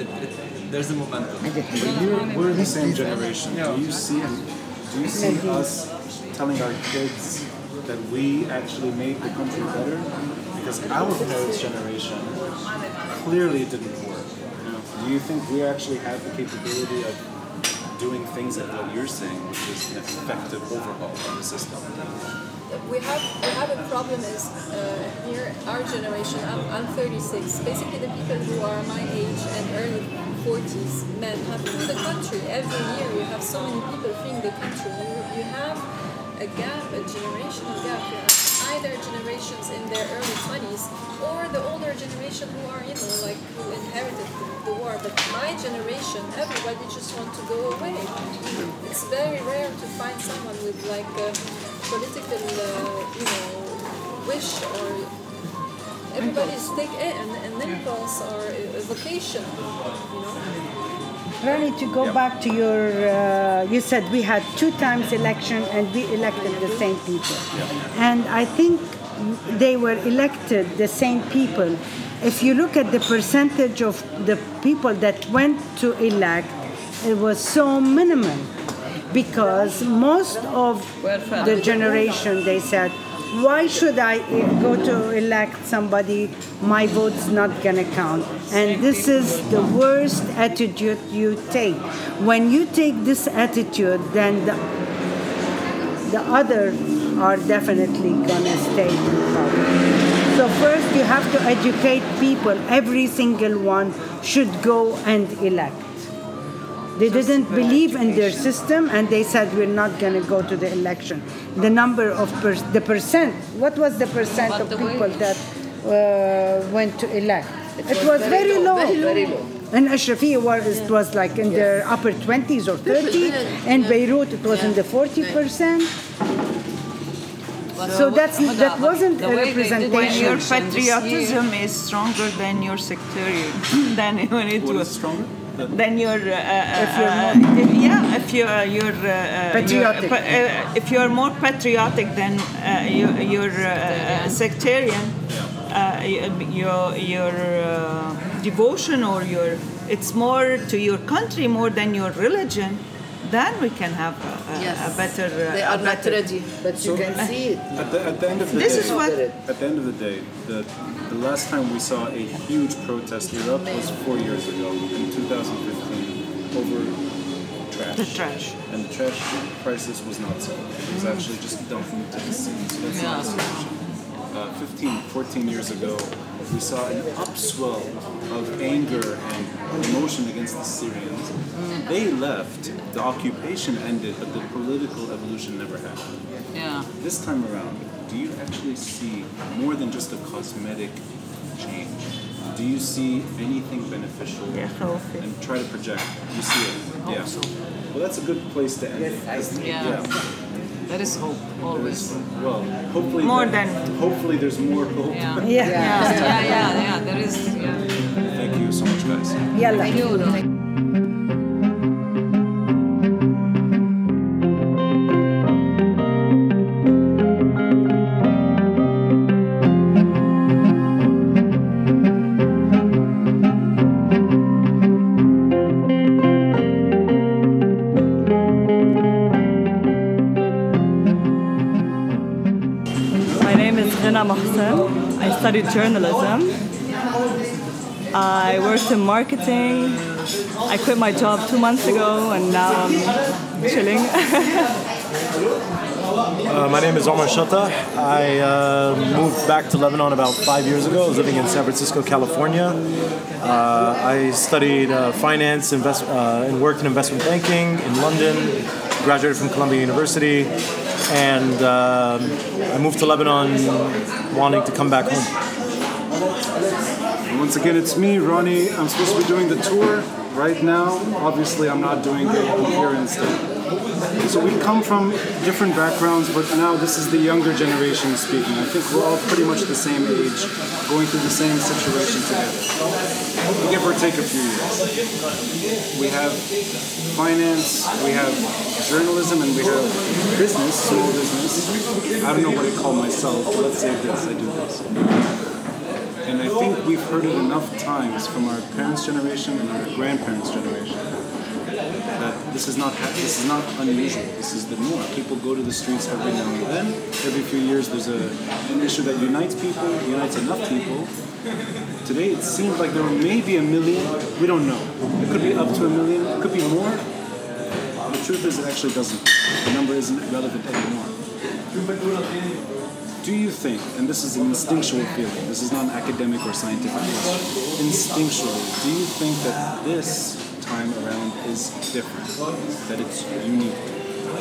it, it, there's a momentum. We're, we're the same generation. Do you see? Do you see us telling our kids that we actually made the country better? Because our parents' generation clearly didn't work. Do you think we actually have the capability of doing things like what you're saying, which is an effective overhaul of the system? We have we have a problem is uh, here our generation I'm, I'm 36 basically the people who are my age and early 40s men have flew the country. Every year you have so many people fleeing the country. You, you have a gap a generational gap either generations in their early 20s or the older generation who are you know like who inherited the, the war. But my generation everybody just want to go away. It's very rare to find someone with like a political uh, you know wish or everybody's take an, an impulse or a, a vocation you know Rani, to go back to your, uh, you said we had two times election and we elected the same people. And I think they were elected the same people. If you look at the percentage of the people that went to elect, it was so minimal because most of the generation they said why should I go to elect somebody? My vote's not gonna count. And this is the worst attitude you take. When you take this attitude, then the, the other are definitely gonna stay in power. So first you have to educate people. Every single one should go and elect. They didn't believe in their system and they said we're not going to go to the election. The number of per- the percent, what was the percent But of the way- people that uh, went to elect? It, was, very, low. very, very low. In Ashrafiyya, was, it was like in their upper 20s or 30. In Beirut, it was in the 40%. So that's that wasn't a the way they did representation. When your Election this year. patriotism is stronger than your sectarian, <clears throat> then when it What was stronger? The- then you're, uh, uh, If you're uh, more- if- yeah, if you're, uh, you're Patriotic. you're, if you're more patriotic than uh, you, you're uh, sectarian, uh, your your uh, devotion or your it's more to your country more than your religion. Then we can have a, a, Yes. a better. Uh, They a are not better- ready. But you can see it. At the, at the end of the This day, is what At the end of the day, the, the last time we saw a huge protest erupt was four years ago in 2015 over trash. The trash. And the trash crisis was not solved. It was actually just dumped into the sea. So that's not a solution. Uh, 15, 14 years ago, we saw an upswell of anger and emotion against the Syrians. They left, the occupation ended, but the political evolution never happened. Yeah. This time around, do you actually see more than just a cosmetic change? Do you see anything beneficial? Yeah, healthy. And try to project. You see it. Yeah. Well, that's a good place to end it. That's- Yeah. There is hope always. Well, hopefully. More than- Hopefully, there's more hope. Yeah. Yeah. Yeah, yeah, yeah, yeah. There is. Yeah. Thank you so much, guys. Yalla. Thank you. Studied journalism. I worked in marketing. I quit my job two months ago and now I'm chilling. <laughs> Uh, my name is Omar Shata. I uh, moved back to Lebanon about five years ago. I was living in San Francisco, California. Uh, I studied uh, finance invest- uh, and worked in investment banking in London. Graduated from Columbia University, and um, I moved to Lebanon wanting to come back home. Once again, it's me, Ronnie. I'm supposed to be doing the tour right now. Obviously, I'm not doing here instead. So we come from different backgrounds, but now this is the younger generation speaking. I think we're all pretty much the same age, going through the same situation together. Give or take a few years. We have finance, we have journalism, and we have business, small business. I don't know what I call myself, let's say this, I do this. And I think we've heard it enough times from our parents' generation and our grandparents' generation that this is not this is not unusual. This is the norm. People go to the streets every now and then. Every few years, there's a, an issue that unites people, unites enough people. Today, it seems like there may be a million. We don't know. It could be up to a million. It could be more. The truth is, it actually doesn't. The number isn't relevant anymore. Think, and this is an instinctual feeling, this is not an academic or scientific question, instinctually, do you think that this time around is different, that it's unique?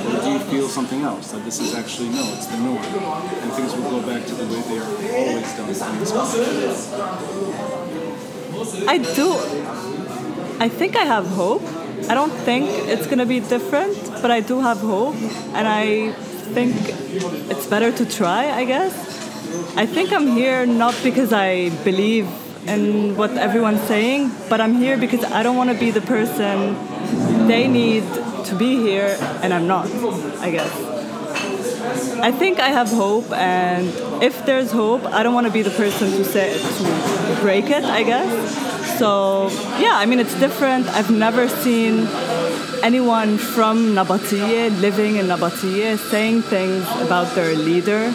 Or do you feel something else, that this is actually, no, it's the norm, and things will go back to the way they are always done in this? I do. I think I have hope. I don't think it's gonna be different, but I do have hope, and I think it's better to try. I guess. I think I'm here not because I believe in what everyone's saying, but I'm here because I don't want to be the person they need to be here, and I'm not. I guess. I think I have hope, and if there's hope, I don't want to be the person to say to break it. I guess. So yeah, I mean it's different. I've never seen anyone from Nabatieh living in Nabatieh saying things about their leader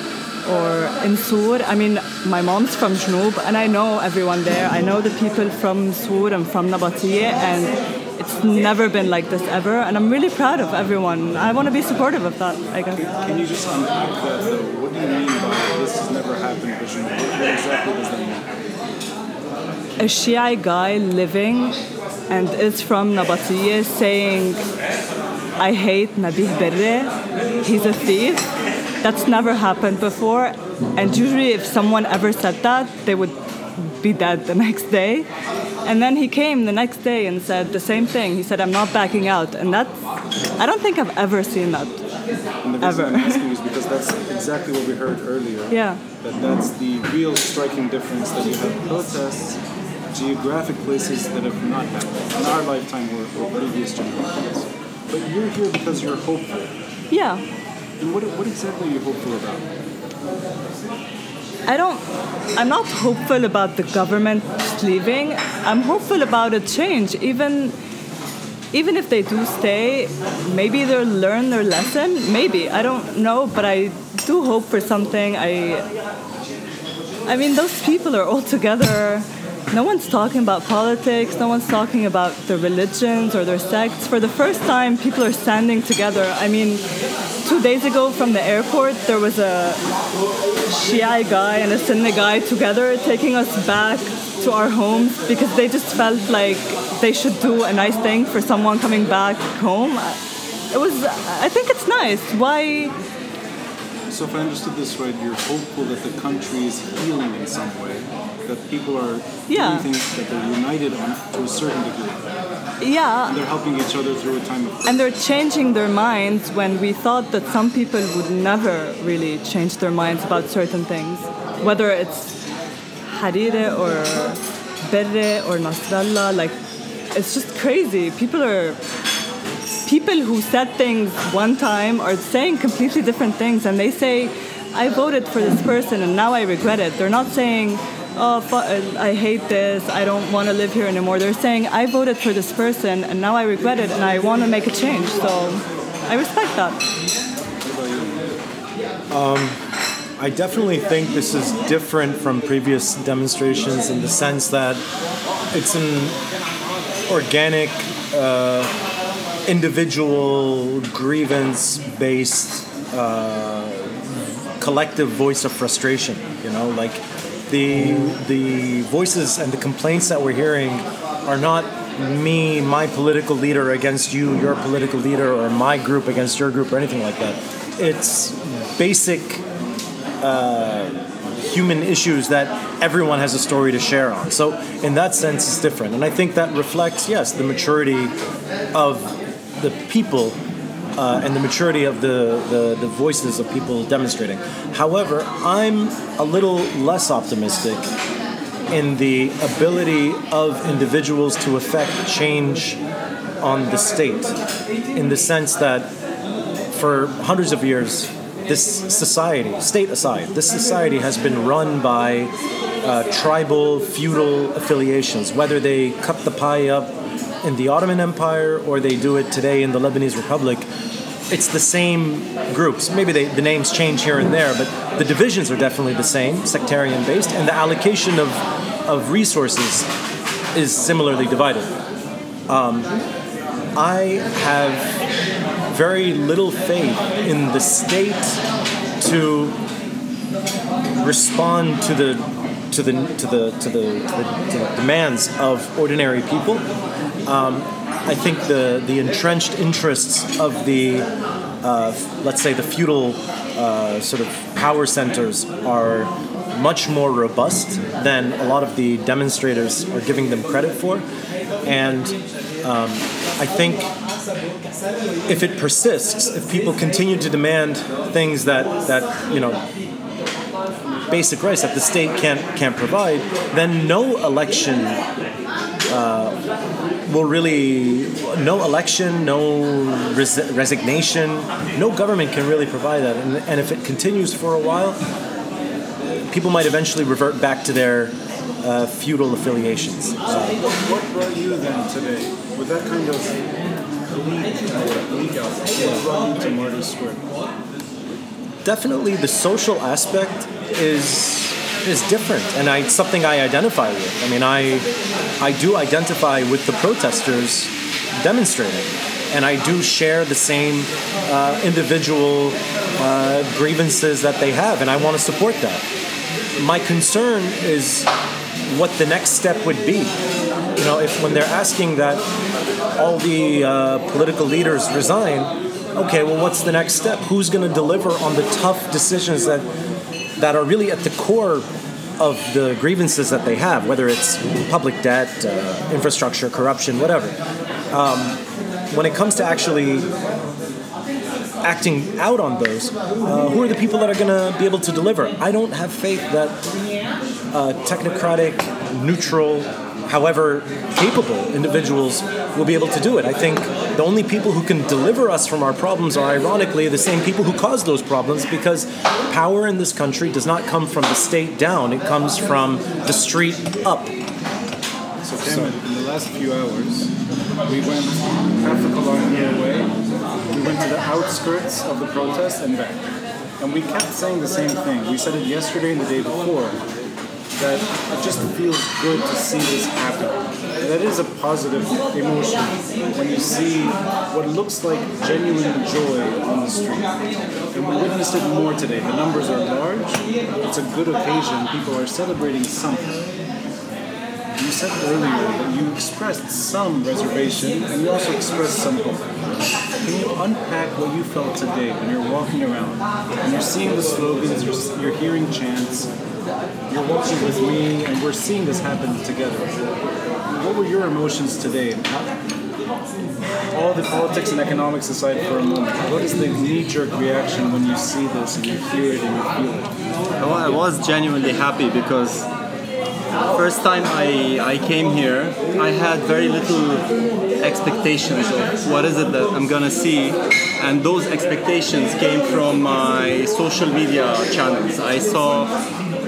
or in Sur. I mean, my mom's from Jnoub, and I know everyone there. I know the people from Sur and from Nabatieh, and it's never been like this ever. And I'm really proud of everyone. I want to be supportive of that. I guess. Can you just unpack that though? What do you mean by this has never happened? Vision? What, what exactly does that mean? a Shiite guy living and it's from Nabatieh saying, I hate Nabih Berri, he's a thief. That's never happened before. And usually, if someone ever said that, they would be dead the <laughs> next day. And then he came the next day and said the same thing. He said, I'm not backing out. And that's, I don't think I've ever seen that. And the reason Ever. I'm asking is because that's exactly what we heard earlier. Yeah. That that's the real striking difference that you have protests, geographic places that have not happened in our lifetime or, or previous generations. But you're here because you're hopeful. Yeah. And what, what exactly are you hopeful about? I don't. I'm not hopeful about the government leaving. I'm hopeful about a change. Even, even if they do stay, maybe they'll learn their lesson. Maybe I don't know, but I do hope for something. I. I mean, those people are all together. No one's talking about politics. No one's talking about their religions or their sects. For the first time, people are standing together. I mean, two days ago from the airport, there was a Shia guy and a Sunni guy together taking us back to our homes because they just felt like they should do a nice thing for someone coming back home. It was, I think it's nice. Why? So if I understood this right, you're hopeful that the country is healing in some way, that people are Yeah. doing things that they're united on to a certain degree, Yeah. and they're helping each other through a time of. And they're changing their minds when we thought that some people would never really change their minds about certain things. Whether it's Hariri or Berri or Nasrallah, like, it's just crazy. People are. People who said things one time are saying completely different things, and they say, I voted for this person and now I regret it. They're not saying, oh, fu- uh, I hate this, I don't want to live here anymore. They're saying, I voted for this person and now I regret it and I want to make a change. So I respect that. You? I definitely think this is different from previous demonstrations in the sense that it's an organic, uh, individual, grievance based, uh, collective voice of frustration. You know, like the, the voices and the complaints that we're hearing are not me, my political leader against you, your political leader, or my group against your group, or anything like that. It's basic uh, human issues that everyone has a story to share on. So, in that sense, it's different. And I think that reflects, yes, the maturity of the people uh, and the maturity of the, the, the voices of people demonstrating. However, I'm a little less optimistic in the ability of individuals to affect change on the state, in the sense that for hundreds of years, this society, state aside, this society has been run by uh, tribal, feudal affiliations, whether they cut the pie up in the Ottoman Empire or they do it today in the Lebanese Republic. It's the same groups. Maybe they, the names change here and there, but the divisions are definitely the same, sectarian based, and the allocation of, of resources is similarly divided. Um, I have very little faith in the state to respond to the to the to the to the, to the, to the demands of ordinary people. Um, I think the the entrenched interests of the uh, let's say the feudal uh, sort of power centers are much more robust than a lot of the demonstrators are giving them credit for, and um, I think if it persists, if people continue to demand things that that you know basic rights that the state can't can't provide, then no election uh, will really no election, no res- resignation, no government can really provide that. And, and if it continues for a while, people might eventually revert back to their uh, feudal affiliations. So what, brought you then today with that kind of leak, leak out? What brought you to Martyrs Square? Definitely, the social aspect is is different, and I, it's something I identify with. I mean, I I do identify with the protesters demonstrating, and I do share the same uh, individual uh, grievances that they have, and I want to support that. My concern is what the next step would be. You know, if when they're asking that all the uh, political leaders resign, okay, well, what's the next step? Who's going to deliver on the tough decisions that that are really at the core of the grievances that they have, whether it's public debt, uh, infrastructure, corruption, whatever. Um, when it comes to actually acting out on those, uh, who are the people that are going to be able to deliver? I don't have faith that uh, technocratic, neutral, however capable individuals will be able to do it. I think the only people who can deliver us from our problems are ironically the same people who cause those problems because power in this country does not come from the state down, it comes from the street up. So, Cameron, in the last few hours, we went half a kilometer away, we went to the outskirts of the protest and back. And we kept saying the same thing. We said it yesterday and the day before that it just feels good to see this happen. That is a positive emotion when you see what looks like genuine joy on the street. And we witnessed it more today. The numbers are large, it's a good occasion, people are celebrating something. You said earlier that you expressed some reservation and you also expressed some hope. Can you unpack what you felt today when you're walking around and you're seeing the slogans, you're, you're hearing chants, you're watching with me, and we're seeing this happen together. What were your emotions today? All the politics and economics aside for a moment, what is the knee-jerk reaction when you see this and you hear it and you feel it? Well, I was genuinely happy because first time I, I came here, I had very little expectations of what is it that I'm gonna see, and those expectations came from my social media channels. I saw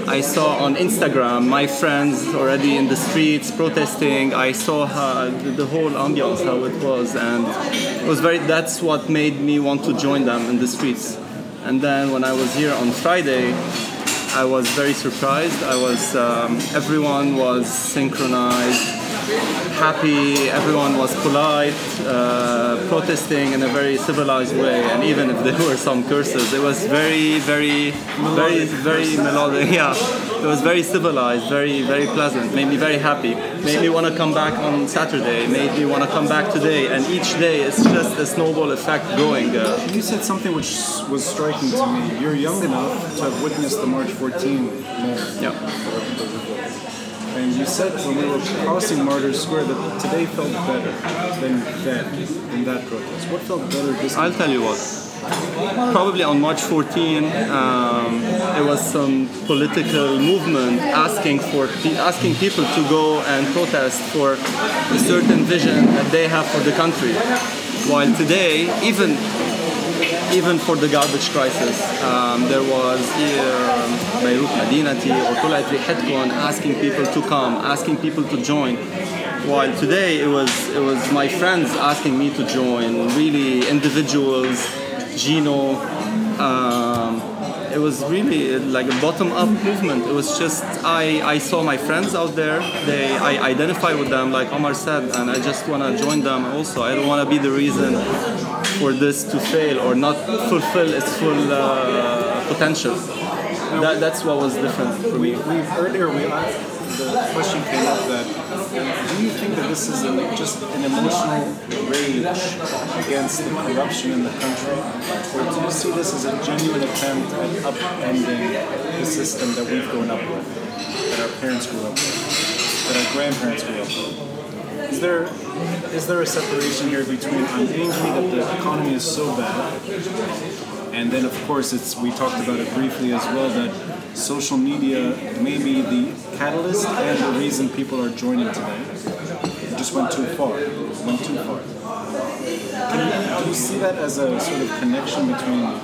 I saw on Instagram my friends already in the streets protesting. I saw how, the whole ambiance, how it was, and it was very. That's what made me want to join them in the streets. And then when I was here on Friday, I was very surprised. I was um, everyone was synchronized, happy. Everyone was polite, uh, protesting in a very civilized way. And even if there were some curses, it was very, very, very, very melodic. <laughs> Yeah, it was very civilized, very, very pleasant. Made me very happy. Made me want to come back on Saturday. Made me want to come back today. And each day, it's just a snowball effect going. Uh, You said something which was striking to me. You're young enough to have witnessed the March 14 moment. yeah. And you said when we were crossing Martyrs Square that today felt better than then, in that protest. What felt better this I'll tell you what. Probably on March 14, um, it was some political movement asking for asking people to go and protest for a certain vision that they have for the country. While today, even even for the garbage crisis, um, there was um, Beirut Madinati or Tulat Rihetkon asking people to come, asking people to join. While today it was it was my friends asking me to join, really individuals, Gino. Um, it was really like a bottom-up movement. It was just I, I saw my friends out there. They I identify with them, like Omar said, and I just want to join them. Also, I don't want to be the reason for this to fail or not fulfill its full uh, potential. That, that's what was different for we, me. we earlier we asked the question came up that do you think that this is a, just an emotional rage against the corruption in the country, or do you see this as a genuine attempt at upending the system that we've grown up with, that our parents grew up with, that our grandparents grew up with? Is there is there a separation here between I'm angry that the economy is so bad, and then of course it's we talked about it briefly as well that social media may be the catalyst and the reason people are joining today. It just went too far. Went too far. Can you, do you see that as a sort of connection between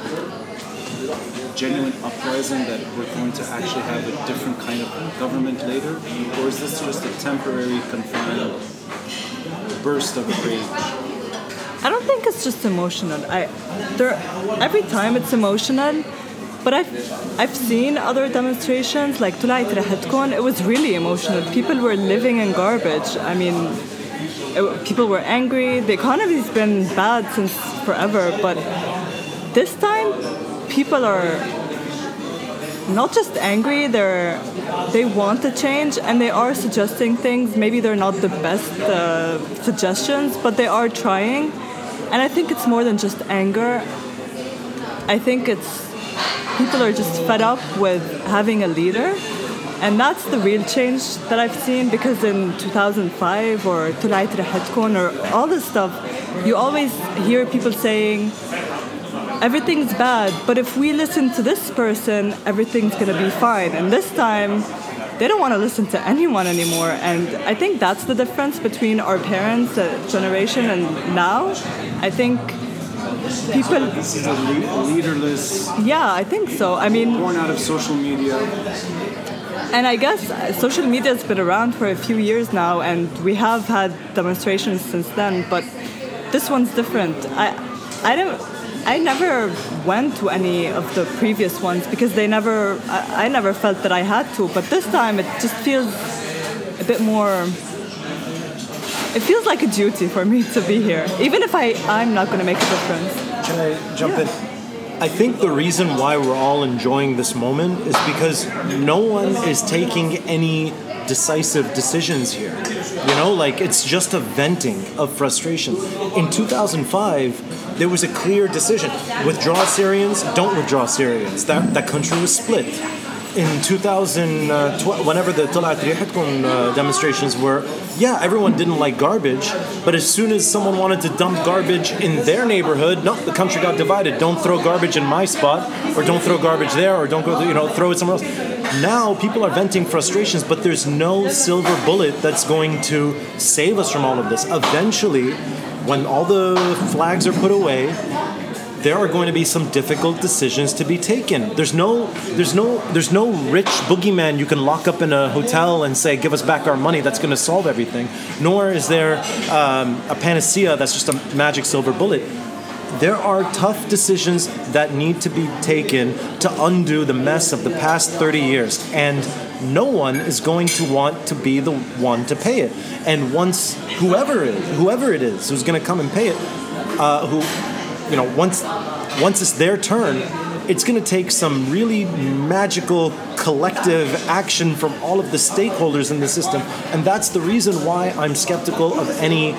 genuine uprising that we're going to actually have a different kind of government later, or is this just a temporary confined burst of rage? I don't think it's just emotional. I there every time it's emotional, but I've I've seen other demonstrations like Tulayt Rahatkon. It was really emotional. People were living in garbage. I mean, it, people were angry. The economy's been bad since forever, but this time people are not just angry. They're they want to change and they are suggesting things. Maybe they're not the best uh, suggestions, but they are trying. And I think it's more than just anger. I think it's people are just fed up with having a leader. And that's the real change that I've seen because in 2005 or Tulayt Rahatkon or all this stuff, you always hear people saying, everything's bad, but if we listen to this person, everything's gonna be fine. And this time, they don't want to listen to anyone anymore. And I think that's the difference between our parents' generation and now. I think people, This is a le- leaderless, yeah, I think so. I mean, born out of social media. and I guess uh, social media has been around for a few years now, and we have had demonstrations since then. But this one's different. I, I don't. I never went to any of the previous ones because they never. I, I never felt that I had to. But this time, it just feels a bit more. It feels like a duty for me to be here, even if I I'm not going to make a difference. Can I jump in? I think the reason why we're all enjoying this moment is because no one is taking any decisive decisions here. You know, like it's just a venting of frustration. In 2005, there was a clear decision: withdraw Syrians, don't withdraw Syrians. That that country was split. In 2012, whenever the Talat Rihatkun uh, demonstrations were, yeah, everyone didn't like garbage, but as soon as someone wanted to dump garbage in their neighborhood, no, the country got divided. Don't throw garbage in my spot, or don't throw garbage there, or don't go, you know, throw it somewhere else. Now people are venting frustrations, but there's no silver bullet that's going to save us from all of this. Eventually, when all the flags are put away, there are going to be some difficult decisions to be taken. There's no, there's no, there's no rich boogeyman you can lock up in a hotel and say, "Give us back our money." That's going to solve everything. Nor is there um, a panacea that's just a magic silver bullet. there are tough decisions that need to be taken to undo the mess of the past 30 years. And no one is going to want to be the one to pay it. And once whoever it, whoever it is who's going to come and pay it, uh, who, you know, once once it's their turn, it's going to take some really magical collective action from all of the stakeholders in the system. And that's the reason why I'm skeptical of any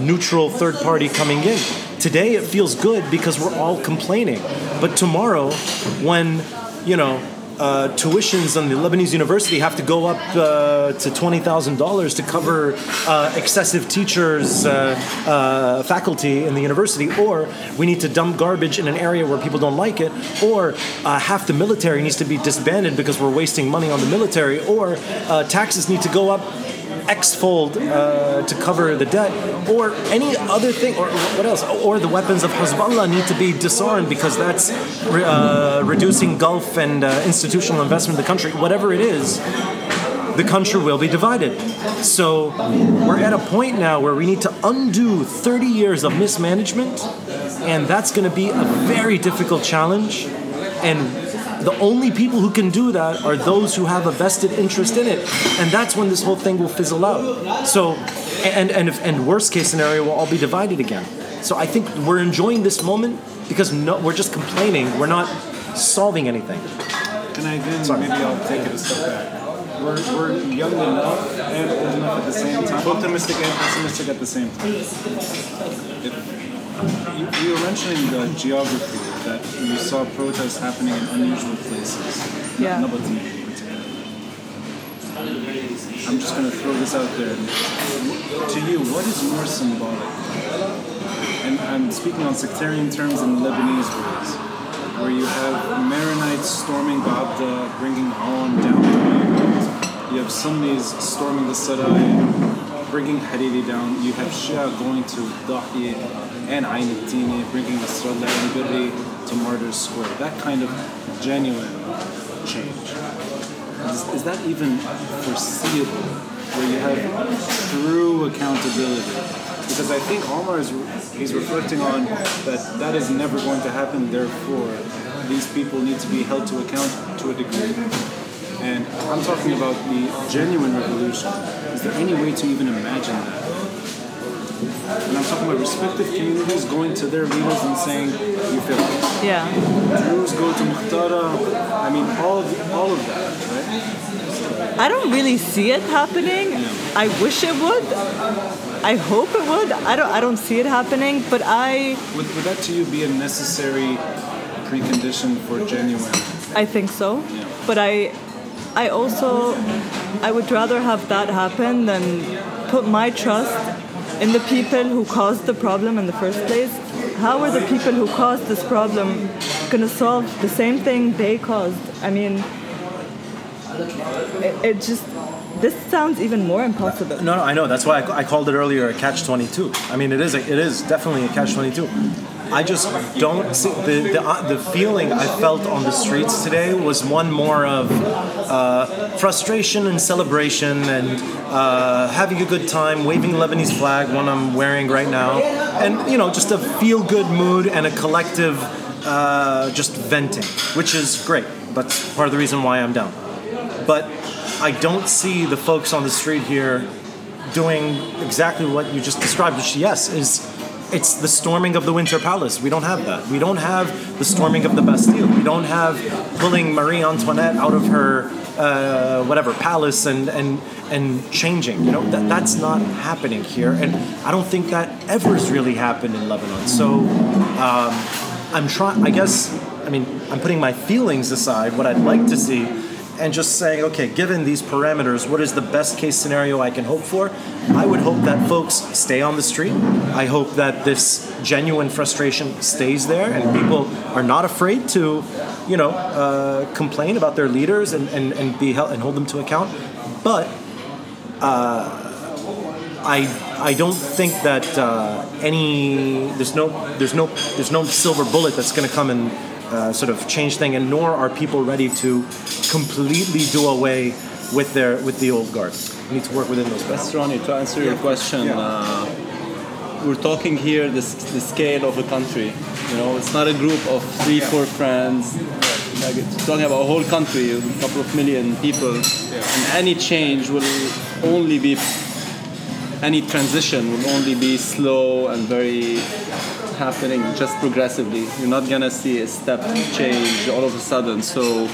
neutral third party coming in. Today it feels good because we're all complaining. But tomorrow, when, you know, uh, tuitions on the Lebanese university have to go up uh, to twenty thousand dollars to cover uh, excessive teachers, uh, uh, faculty in the university, or we need to dump garbage in an area where people don't like it, or uh, half the military needs to be disbanded because we're wasting money on the military, or taxes need to go up X-fold uh, to cover the debt, or any other thing, or what else? Or the weapons of Hezbollah need to be disarmed because that's uh, reducing Gulf and uh, institutional investment in the country. Whatever it is, the country will be divided. So we're at a point now where we need to undo 30 years of mismanagement, and that's going to be a very difficult challenge. And the only people who can do that are those who have a vested interest in it, and that's when this whole thing will fizzle out. So, and and if, and worst case scenario, we'll all be divided again. So I think we're enjoying this moment because no, we're just complaining. We're not solving anything. And I then Sorry. maybe I'll take it a step back. We're, we're young enough and old enough at the same time, optimistic and pessimistic at the same time. If, you, you were mentioning the geography that you saw protests happening in unusual places. Yeah. I'm just going to throw this out there. To you, what is more symbolic? And I'm speaking on sectarian terms in Lebanese words, where you have Maronites storming Baabda, bringing on down the You have Sunnis storming the Sarai, bringing Hariri down. You have Shia going to Dahi and Ain al bringing Nasrallah and Berri to Martyrs Square. That kind of genuine change. Is, is that even foreseeable? Where you have true accountability? Because I think Omar is he's reflecting on that that is never going to happen. Therefore, these people need to be held to account to a degree. And I'm talking about the genuine revolution. Is there any way to even imagine that? And I'm talking about respective communities going to their leaders and saying, you feel it. Yeah. Jews go to Muhtara. I mean, all of, the, all of that, right? I don't really see it happening. Yeah. I wish it would. I hope it would. I don't. I don't see it happening. But I. Would, would that to you be a necessary precondition for genuine? I think so. Yeah. But I, I also, I would rather have that happen than put my trust in the people who caused the problem in the first place. How are the people who caused this problem going to solve the same thing they caused? I mean, it, it, just this sounds even more impossible. No, no, I know. That's why I, I called it earlier a catch twenty two. I mean, it is a, it is definitely a catch twenty two. I just don't see the the, uh, the feeling I felt on the streets today was one more of uh, frustration and celebration and uh, having a good time, waving Lebanese flag, one I'm wearing right now, and you know just a feel good mood and a collective uh, just venting, which is great. That's part of the reason why I'm down. But I don't see the folks on the street here doing exactly what you just described, which yes is it's the storming of the Winter Palace. We don't have that. We don't have the storming of the Bastille. We don't have pulling Marie Antoinette out of her uh, whatever palace and and and changing. You know that that's not happening here, and I don't think that ever has really happened in Lebanon. So um, I'm trying. I guess I mean I'm putting my feelings aside. What I'd like to see and just saying, okay, given these parameters, what is the best case scenario I can hope for? I would hope that folks stay on the street. I hope that this genuine frustration stays there and people are not afraid to, you know, uh, complain about their leaders and, and, and be held and hold them to account. But uh, I I don't think that uh, any there's no there's no there's no silver bullet that's going to come and uh, sort of change thing, and nor are people ready to completely do away with their with the old guard. We need to work within those. That's Ronnie. To answer your question, yeah. uh, we're talking here the, the scale of a country. You know, it's not a group of three, four friends. Like it's talking about a whole country, a couple of million people, and any change will only be, any transition will only be slow and very happening just progressively. You're not gonna see a step change all of a sudden. So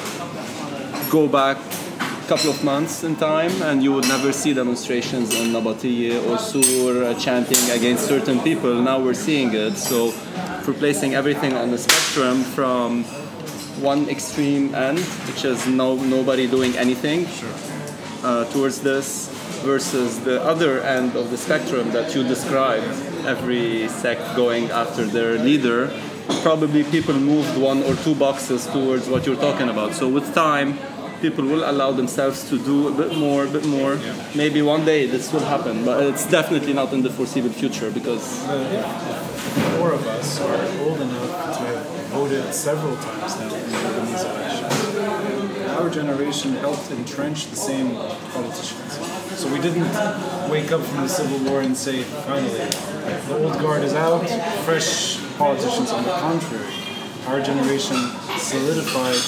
go back a couple of months in time and you would never see demonstrations in Nabatieh or Sur chanting against certain people. Now we're seeing it. So we're placing everything on the spectrum from one extreme end, which is no nobody doing anything, uh, towards this versus the other end of the spectrum that you described, every sect going after their leader, probably people moved one or two boxes towards what you're talking about. So with time, people will allow themselves to do a bit more, a bit more. Maybe one day this will happen, but it's definitely not in the foreseeable future because Four of us are old enough to have voted several times now in the Lebanese elections. Our generation helped entrench the same politicians. So we didn't wake up from the Civil War and say, finally, the old guard is out, fresh politicians. On the contrary, our generation solidified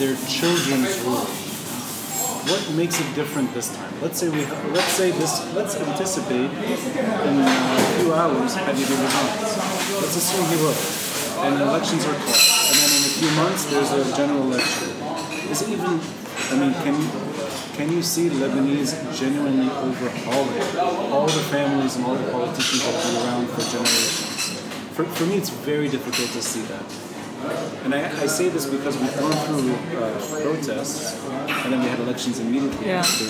their children's rule. What makes it different this time? Let's say we let's say this let's anticipate in a few hours Hadid resigns. Let's assume he will. And elections are called. And then in a few months there's a general election. Is it even I mean can you can you see Lebanese genuinely overhauling all the families and all the politicians that have been around for generations? For, for me, it's very difficult to see that. And I, I say this because we've gone through uh, protests, and then we had elections immediately Yeah. after,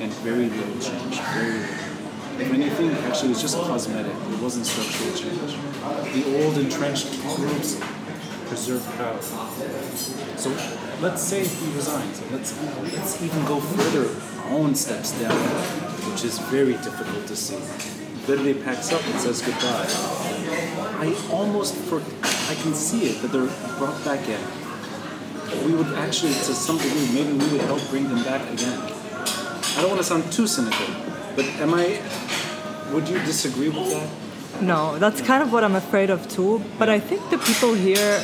and very little change. Very little. If anything, actually, it was just cosmetic. It wasn't structural change. The old entrenched groups preserved power. So let's say he resigns. Let's let's even go further. Aoun steps down, which is very difficult to see. Verde packs up and says goodbye. I almost for I can see it that they're brought back in. We would actually, to some degree, maybe we would help bring them back again. I don't want to sound too cynical, but am I? Would you disagree with that? No, that's kind of what I'm afraid of too. But I think the people here,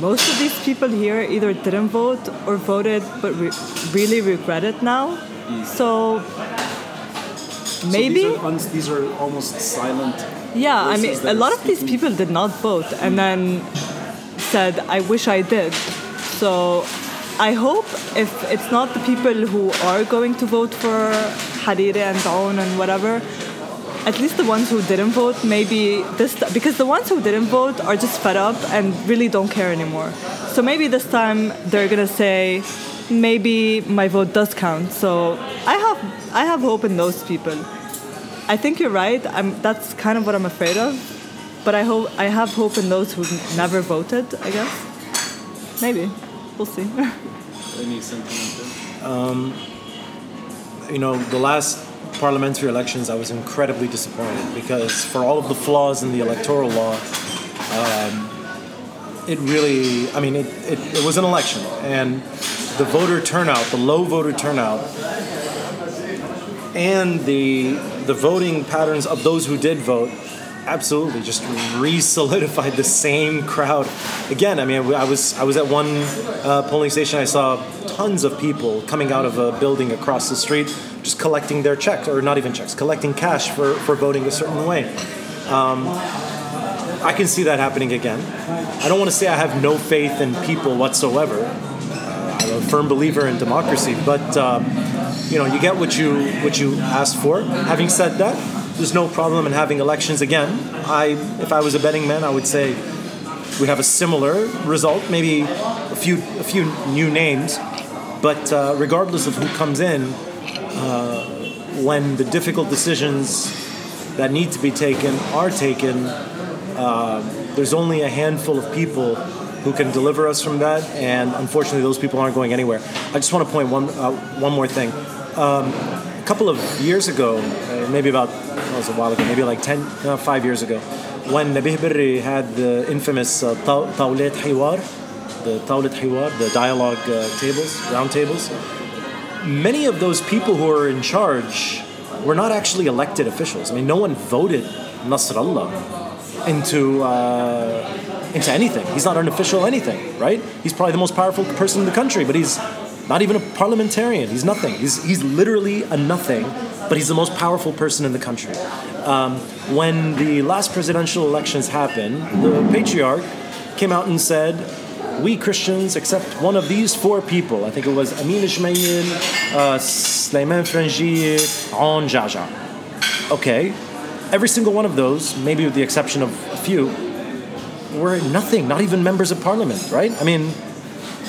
most of these people here either didn't vote or voted but re- really regret it now. Mm. So So maybe. these are, these are almost silent. Yeah, I mean, a lot of these people did not vote and then said, I wish I did. So I hope if it's not the people who are going to vote for Hariri and Dawn and whatever, at least the ones who didn't vote, maybe this because the ones who didn't vote are just fed up and really don't care anymore. So maybe this time they're gonna say, maybe my vote does count. So I have I have hope in those people. I think you're right. I'm, that's kind of what I'm afraid of. But I hope I have hope in those who never voted. I guess. Maybe. We'll see. <laughs> Any sentiment? Um, you know, the last parliamentary elections, I was incredibly disappointed because for all of the flaws in the electoral law, um, it really, I mean, it, it, it was an election, and the voter turnout, the low voter turnout, and the the voting patterns of those who did vote absolutely just re-solidified the same crowd. Again i mean i was i was at one uh, polling station i saw tons of people coming out of a building across the street just collecting their checks or not even checks collecting cash for, for voting a certain way. Um, i can see that happening again. I don't want to say i have no faith in people whatsoever. Uh, i'm a firm believer in democracy but um, you know you get what you what you ask for. Having said that there's no problem in having elections again i if i was a betting man i would say we have a similar result maybe a few a few new names but uh, regardless of who comes in uh, when the difficult decisions that need to be taken are taken uh, there's only a handful of people who can deliver us from that, and unfortunately, those people aren't going anywhere. I just want to point one uh, one more thing. Um, a couple of years ago, uh, maybe about that was a while ago, maybe like 10, uh, five years ago, when Nabih Berri had the infamous uh, Hiwar, the Tawlet Hiwar, the dialogue uh, tables, round tables, many of those people who were in charge were not actually elected officials. I mean, no one voted Nasrallah into uh, into anything. He's not an official anything, right? He's probably the most powerful person in the country, but he's not even a parliamentarian. He's nothing. He's he's literally a nothing, but he's the most powerful person in the country. Um, when the last presidential elections happened, the patriarch came out and said, "We Christians accept one of these four people." I think it was Amin Gemayel, uh, Sleiman Frangieh, Aoun Geagea. Okay, every single one of those, maybe with the exception of a few, were nothing. Not even members of parliament, right? I mean,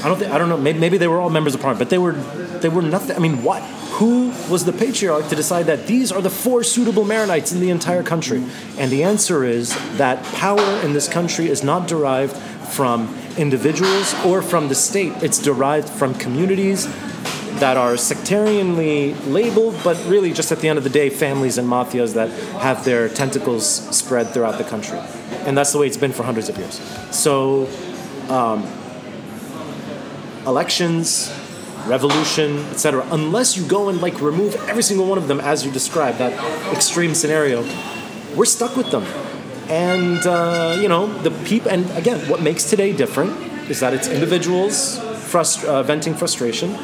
I don't think I don't know. Maybe, maybe they were all members of parliament, but they were they were nothing. I mean, what? Who was the patriarch to decide that these are the four suitable Maronites in the entire country? And the answer is that power in this country is not derived from individuals or from the state. It's derived from communities that are sectarianly labeled, but really just at the end of the day, families and mafias that have their tentacles spread throughout the country. And that's the way it's been for hundreds of years. So, um, elections, revolution, etc. Unless you go and like remove every single one of them as you described that extreme scenario, we're stuck with them. And uh, you know the people. And again, what makes today different is that it's individuals frust- uh, venting frustration.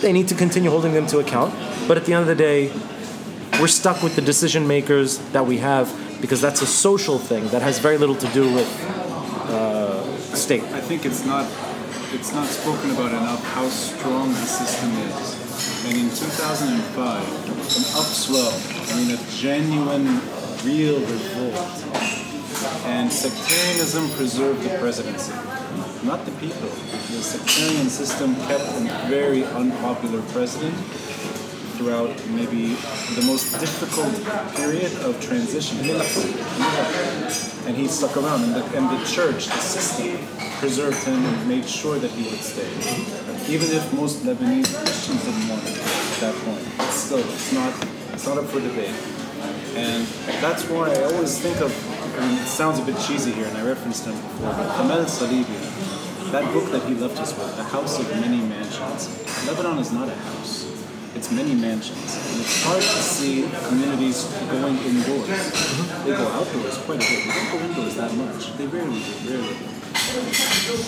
They need to continue holding them to account. But at the end of the day, we're stuck with the decision makers that we have because that's a social thing that has very little to do with uh, state. I think it's not it's not spoken about enough how strong the system is. And in 2005, an upswell, I mean a genuine, real revolt. And sectarianism preserved the presidency, not the people. The sectarian system kept a very unpopular president throughout maybe the most difficult period of transition. And he stuck around, and the, and the church, the system, preserved him and made sure that he would stay. Even if most Lebanese Christians didn't want him at that point. But still, it's not, it's not up for debate. And that's why I always think of, I mean, it sounds a bit cheesy here, and I referenced him before, but Salibi, that book that he left us with, The House of Many Mansions. Lebanon is not a house it's many mansions. And it's hard to see communities going indoors. They go outdoors quite a bit. They don't go indoors that much. They rarely do, rarely.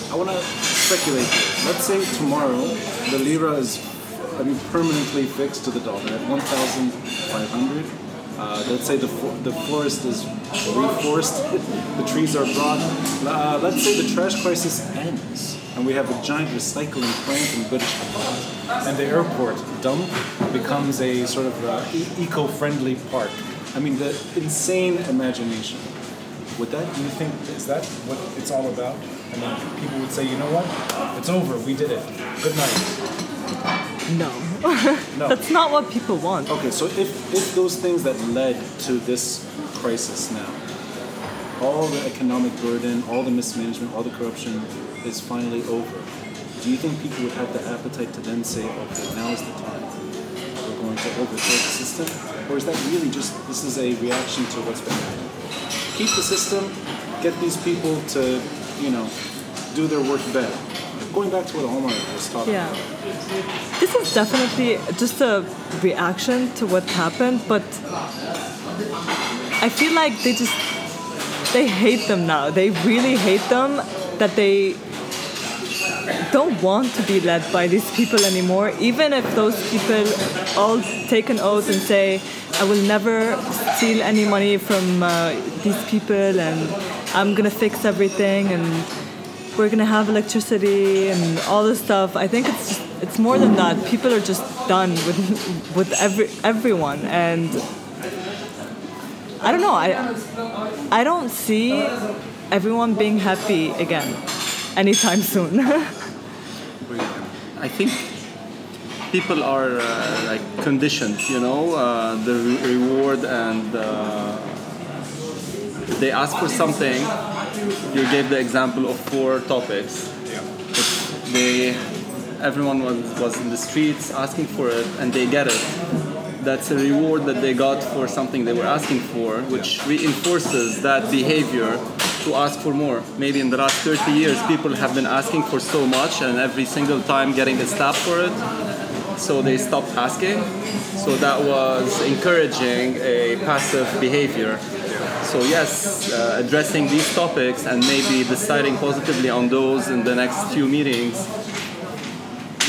I want to speculate here. Let's say tomorrow the lira is I mean, permanently fixed to the dollar at 1,500. Uh, let's say the, for- the forest is reforested, <laughs> the trees are brought. Uh, let's say the trash crisis ends and we have a giant recycling plant in British Columbia. And the airport dump becomes a sort of uh, e- eco-friendly park. I mean, the insane imagination. Would that, do you think, is that what it's all about? I mean, people would say, you know what? It's over. We did it. Good night. No. <laughs> No. That's not what people want. Okay, so if, if those things that led to this crisis now, all the economic burden, all the mismanagement, all the corruption is finally over, do you think people would have the appetite to then say, okay, now is the time, we're going to overthrow the system? Or is that really just, this is a reaction to what's been happening? Keep the system, get these people to, you know, do their work better. Going back to what Omar was talking Yeah. about. This is definitely just a reaction to what happened, but I feel like they just they hate them now. They really hate them that they don't want to be led by these people anymore. Even if those people all take an oath and say, "I will never steal any money from uh, these people, and I'm gonna fix everything, and we're gonna have electricity and all this stuff." I think it's it's more than that. People are just done with <laughs> with every everyone, and I don't know. I I don't see everyone being happy again anytime soon. <laughs> I think people are uh, like conditioned, you know, uh, the re- reward and uh, they ask for something. You gave the example of four topics. If they, everyone was, was in the streets asking for it and they get it. That's a reward that they got for something they were asking for, which reinforces that behavior to ask for more. Maybe in the last 30 years, people have been asking for so much, and every single time getting a slap for it. so they stopped asking. So that was encouraging a passive behavior. So yes, uh, addressing these topics and maybe deciding positively on those in the next few meetings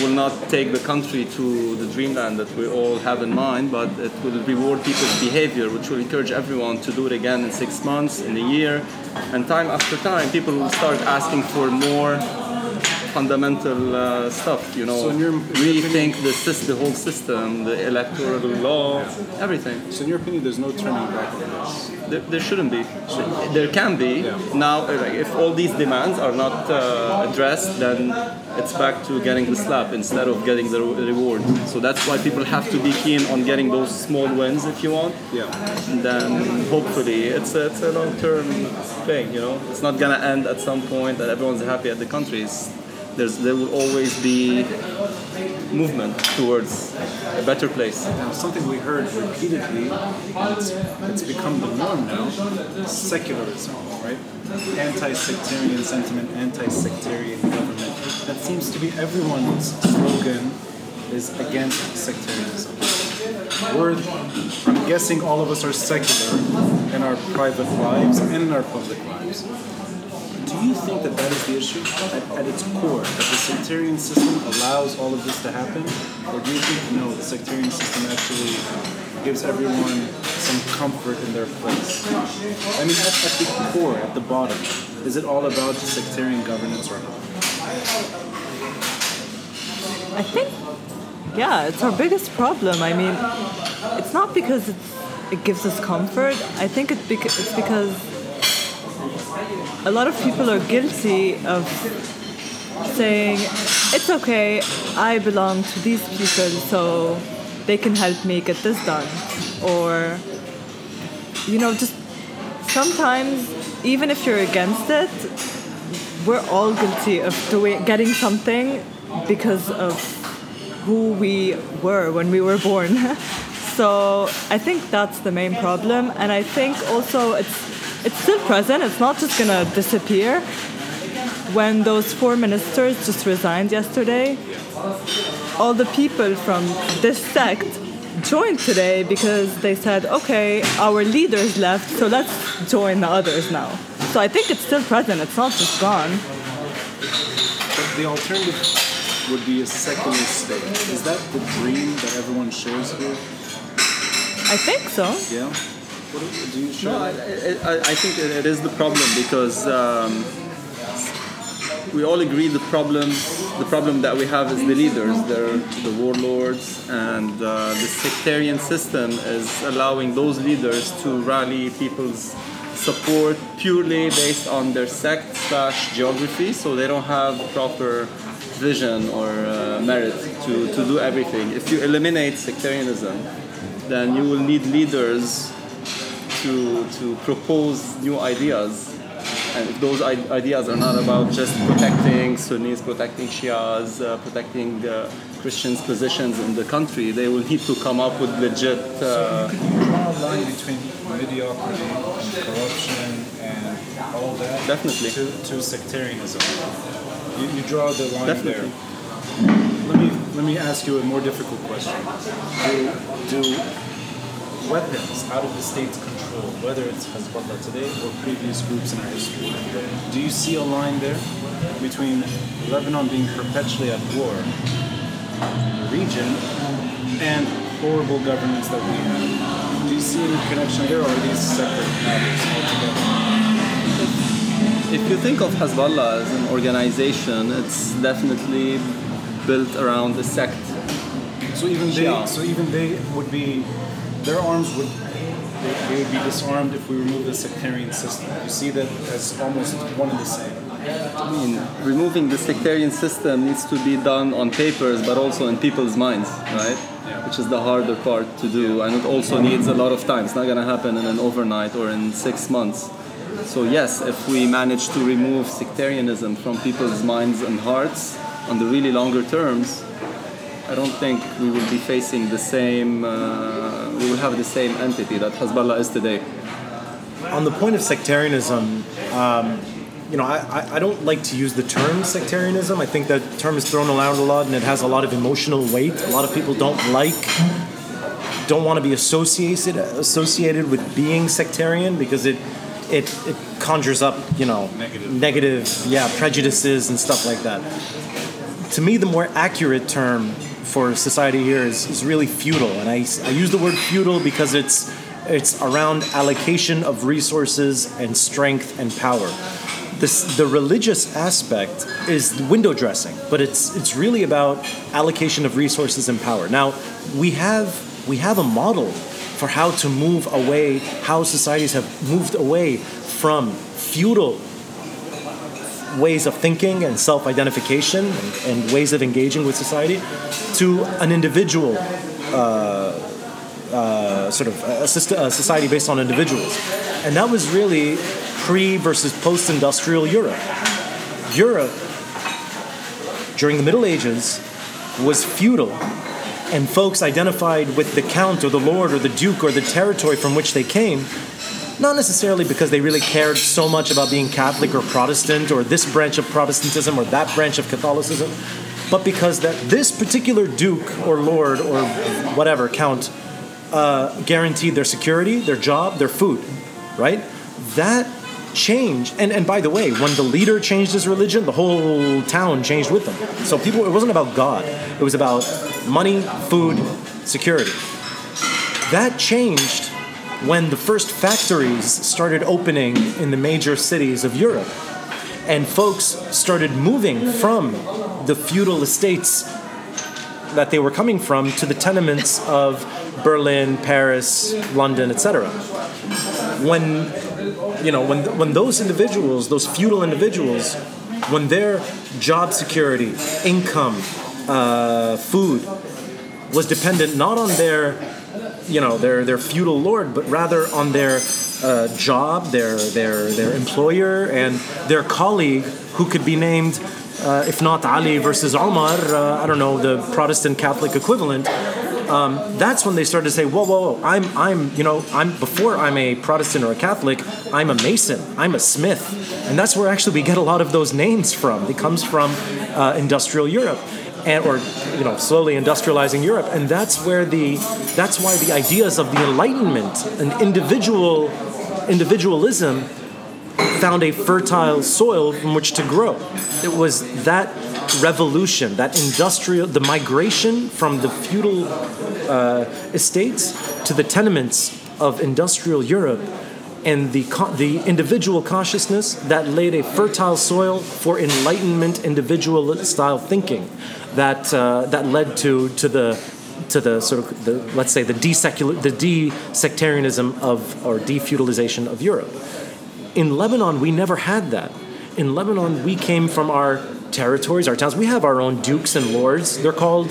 will not take the country to the dreamland that we all have in mind, but it will reward people's behavior, which will encourage everyone to do it again in six months, in a year, and time after time, people will start asking for more fundamental uh, stuff. You know, So in your- rethink the sys- the whole system, the electoral law, everything. So, in your opinion, there's no turning back on this. There, there shouldn't be. There can be. Now, uh, like, if all these demands are not uh, addressed, then it's back to getting the slap instead of getting the reward. So that's why people have to be keen on getting those small wins, if you want. Yeah. And then hopefully it's a, it's a long-term thing. You know, it's not gonna end at some point and everyone's happy at the countries. There's there will always be movement towards a better place. Now, something we heard repeatedly, and it's, it's become the norm now, secularism, right? Anti-sectarian sentiment, anti-sectarian government. That seems to be everyone's slogan is against sectarianism. We're, I'm guessing all of us are secular in our private lives and in our public lives. Do you think that that is the issue at, at its core, that the sectarian system allows all of this to happen? Or do you think, no, the sectarian system actually gives everyone some comfort in their place? I mean, at, at the core, at the bottom, is it all about the sectarian governance or not? I think, yeah, it's our biggest problem. I mean, it's not because it's, it gives us comfort. I think it's because a lot of people are guilty of saying, it's okay, I belong to these people, so they can help me get this done. Or, you know, just sometimes, even if you're against it, we're all guilty of doing getting something because of who we were when we were born. <laughs> so I think that's the main problem, and I think also it's it's still present. It's not just gonna disappear. When those four ministers just resigned yesterday, all the people from this sect joined today because they said, okay, our leaders left, so let's join the others now. So I think it's still present, it's not just gone. But the alternative would be a secular state. Is that the dream that everyone shares here? I think so. Yeah? Do- you? No, I, I, I think it it is the problem because um, we all agree the problem the problem that we have is the leaders, they're the warlords, and uh, the sectarian system is allowing those leaders to rally people's support purely based on their sect slash geography, so they don't have proper vision or uh, merit to, to do everything. If you eliminate sectarianism, then you will need leaders to, to propose new ideas. And if those ideas are not about just protecting Sunnis, protecting Shias, uh, protecting uh, Christians' positions in the country, they will need to come up with legit. Uh, Could you draw a line between mediocrity and corruption and all that Definitely. to, to sectarianism? You, you draw the line Definitely. there. Let me let me ask you a more difficult question. Do, do weapons out of the state's control, whether it's Hezbollah today or previous groups in our history, do you see a line there between Lebanon being perpetually at war in the region and horrible governments that we have? Do you see any connection there, or are these separate matters altogether? if you think of Hezbollah as an organization, it's definitely built around a sect. So even they, Shia. so even they would be, their arms would, they, they would be disarmed if we remove the sectarian system. You see that as almost one and the same. I mean, removing the sectarian system needs to be done on papers, but also in people's minds, right? Yeah. Which is the harder part to do, and it also needs a lot of time. It's not going to happen in an overnight or in six months. So yes, if we manage to remove sectarianism from people's minds and hearts on the really longer terms, I don't think we will be facing the same. Uh, we will have the same entity that Hezbollah is today. On the point of sectarianism, um, you know, I, I, I don't like to use the term sectarianism. I think that term is thrown around a lot and it has a lot of emotional weight. A lot of people don't like, don't want to be associated associated with being sectarian because it it, it conjures up, you know, Negative. negative, yeah, prejudices and stuff like that. To me, the more accurate term for society here is, is really feudal, and I, I use the word feudal because it's it's around allocation of resources and strength and power. This, the religious aspect is window dressing, but it's it's really about allocation of resources and power. Now we have we have a model for how to move away, how societies have moved away from feudal ways of thinking and self-identification and, and ways of engaging with society to an individual uh, uh, sort of a, society based on individuals. And that was really pre versus post-industrial europe. Europe during the middle ages was feudal and folks identified with the count or the lord or the duke or the territory from which they came not necessarily because they really cared so much about being Catholic or Protestant or this branch of Protestantism or that branch of Catholicism, but because that this particular duke or lord or whatever count uh, guaranteed their security, their job, their food, right? That changed, and, and by the way, when the leader changed his religion, the whole town changed with them. So people, it wasn't about God, it was about money, food, security. That changed when the first factories started opening in the major cities of Europe. And folks started moving from the feudal estates that they were coming from to the tenements of Berlin, Paris, London, etc. When you know when when those individuals, those feudal individuals, when their job security, income, uh, food was dependent not on their you know their their feudal lord, but rather on their uh, job, their their their employer, and their colleague who could be named, uh, if not Ali versus Omar, uh, I don't know the Protestant Catholic equivalent. Um, that's when they started to say, whoa, whoa, whoa, I'm, I'm, you know, I'm before I'm a Protestant or a Catholic, I'm a Mason, I'm a Smith, and that's where actually we get a lot of those names from. It comes from uh, industrial Europe and or you know slowly industrializing Europe, and that's where the that's why the ideas of the Enlightenment and individual individualism found a fertile soil from which to grow. It was that revolution, that industrial, the migration from the feudal uh, estates to the tenements of industrial Europe and the, the individual consciousness that laid a fertile soil for enlightenment individual style thinking that uh, that led to to the to the sort of the let's say the desecular the de-sectarianism of or defeudalization of Europe. In Lebanon, we never had that. In Lebanon, we came from our territories, our towns. We have our own dukes and lords. They're called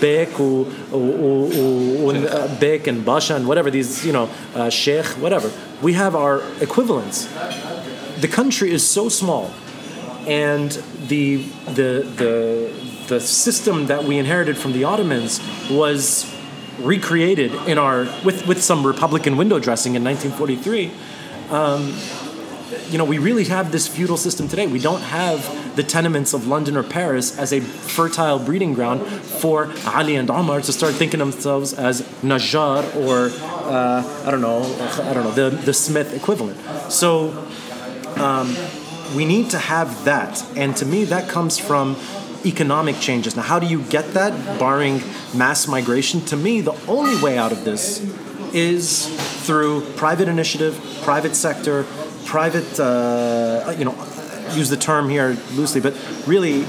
Bek or, or, or, uh, Bek and Basha and whatever these you know uh, Sheikh whatever. We have our equivalents. The country is so small, and the the the the system that we inherited from the Ottomans was recreated in our with with some Republican window dressing in 1943. Um, you know, we really have this feudal system today. We don't have the tenements of London or Paris as a fertile breeding ground for Ali and Omar to start thinking themselves as Najjar or uh, I don't know, I don't know the the Smith equivalent. So um, we need to have that, and to me, that comes from economic changes. Now, how do you get that, barring mass migration? To me, the only way out of this is through private initiative, private sector, private, uh, you know, use the term here loosely, but really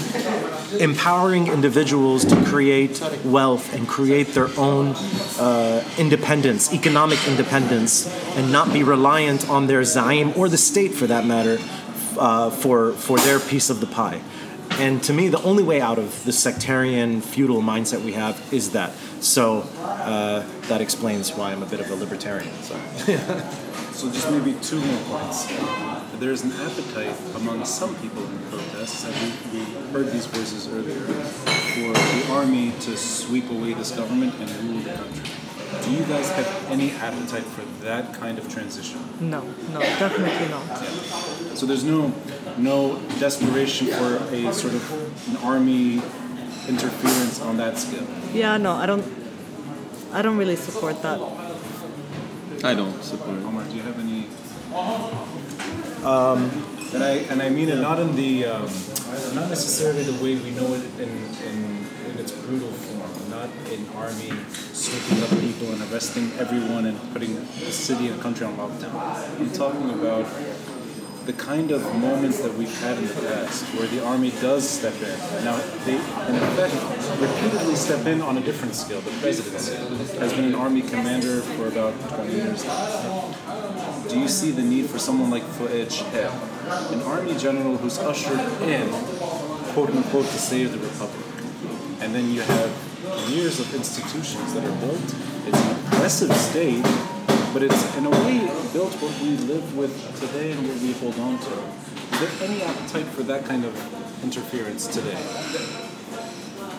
empowering individuals to create wealth and create their own uh, independence, economic independence, and not be reliant on their zaim or the state for that matter uh, for, for their piece of the pie. And to me, the only way out of the sectarian feudal mindset we have is that. So uh, that explains why I'm a bit of a libertarian. So. <laughs> So just maybe two more points. There's an appetite among some people in the protests, and we, we heard these voices earlier, for the army to sweep away this government and rule the country. Do you guys have any appetite for that kind of transition? No, no, definitely not. So there's no no desperation for a sort of an army interference on that scale. Yeah, no, I don't. I don't really support that. I don't support. Omar, do you have any? Um, and I and I mean it not in the um, not necessarily the way we know it in, in in its brutal form, not an army sweeping up people and arresting everyone and putting the city and country on lockdown. I'm talking about the kind of moments that we've had in the past where the army does step in. Now, they, in effect, repeatedly step in on a different scale. The presidency has been an army commander for about 20 years now. Do you see the need for someone like Fuad an army general who's ushered in, quote unquote, to save the republic? And then you have years of institutions that are built. It's an oppressive state, but it's in a way built what we live with today and what we hold on to. Is there any appetite for that kind of interference today?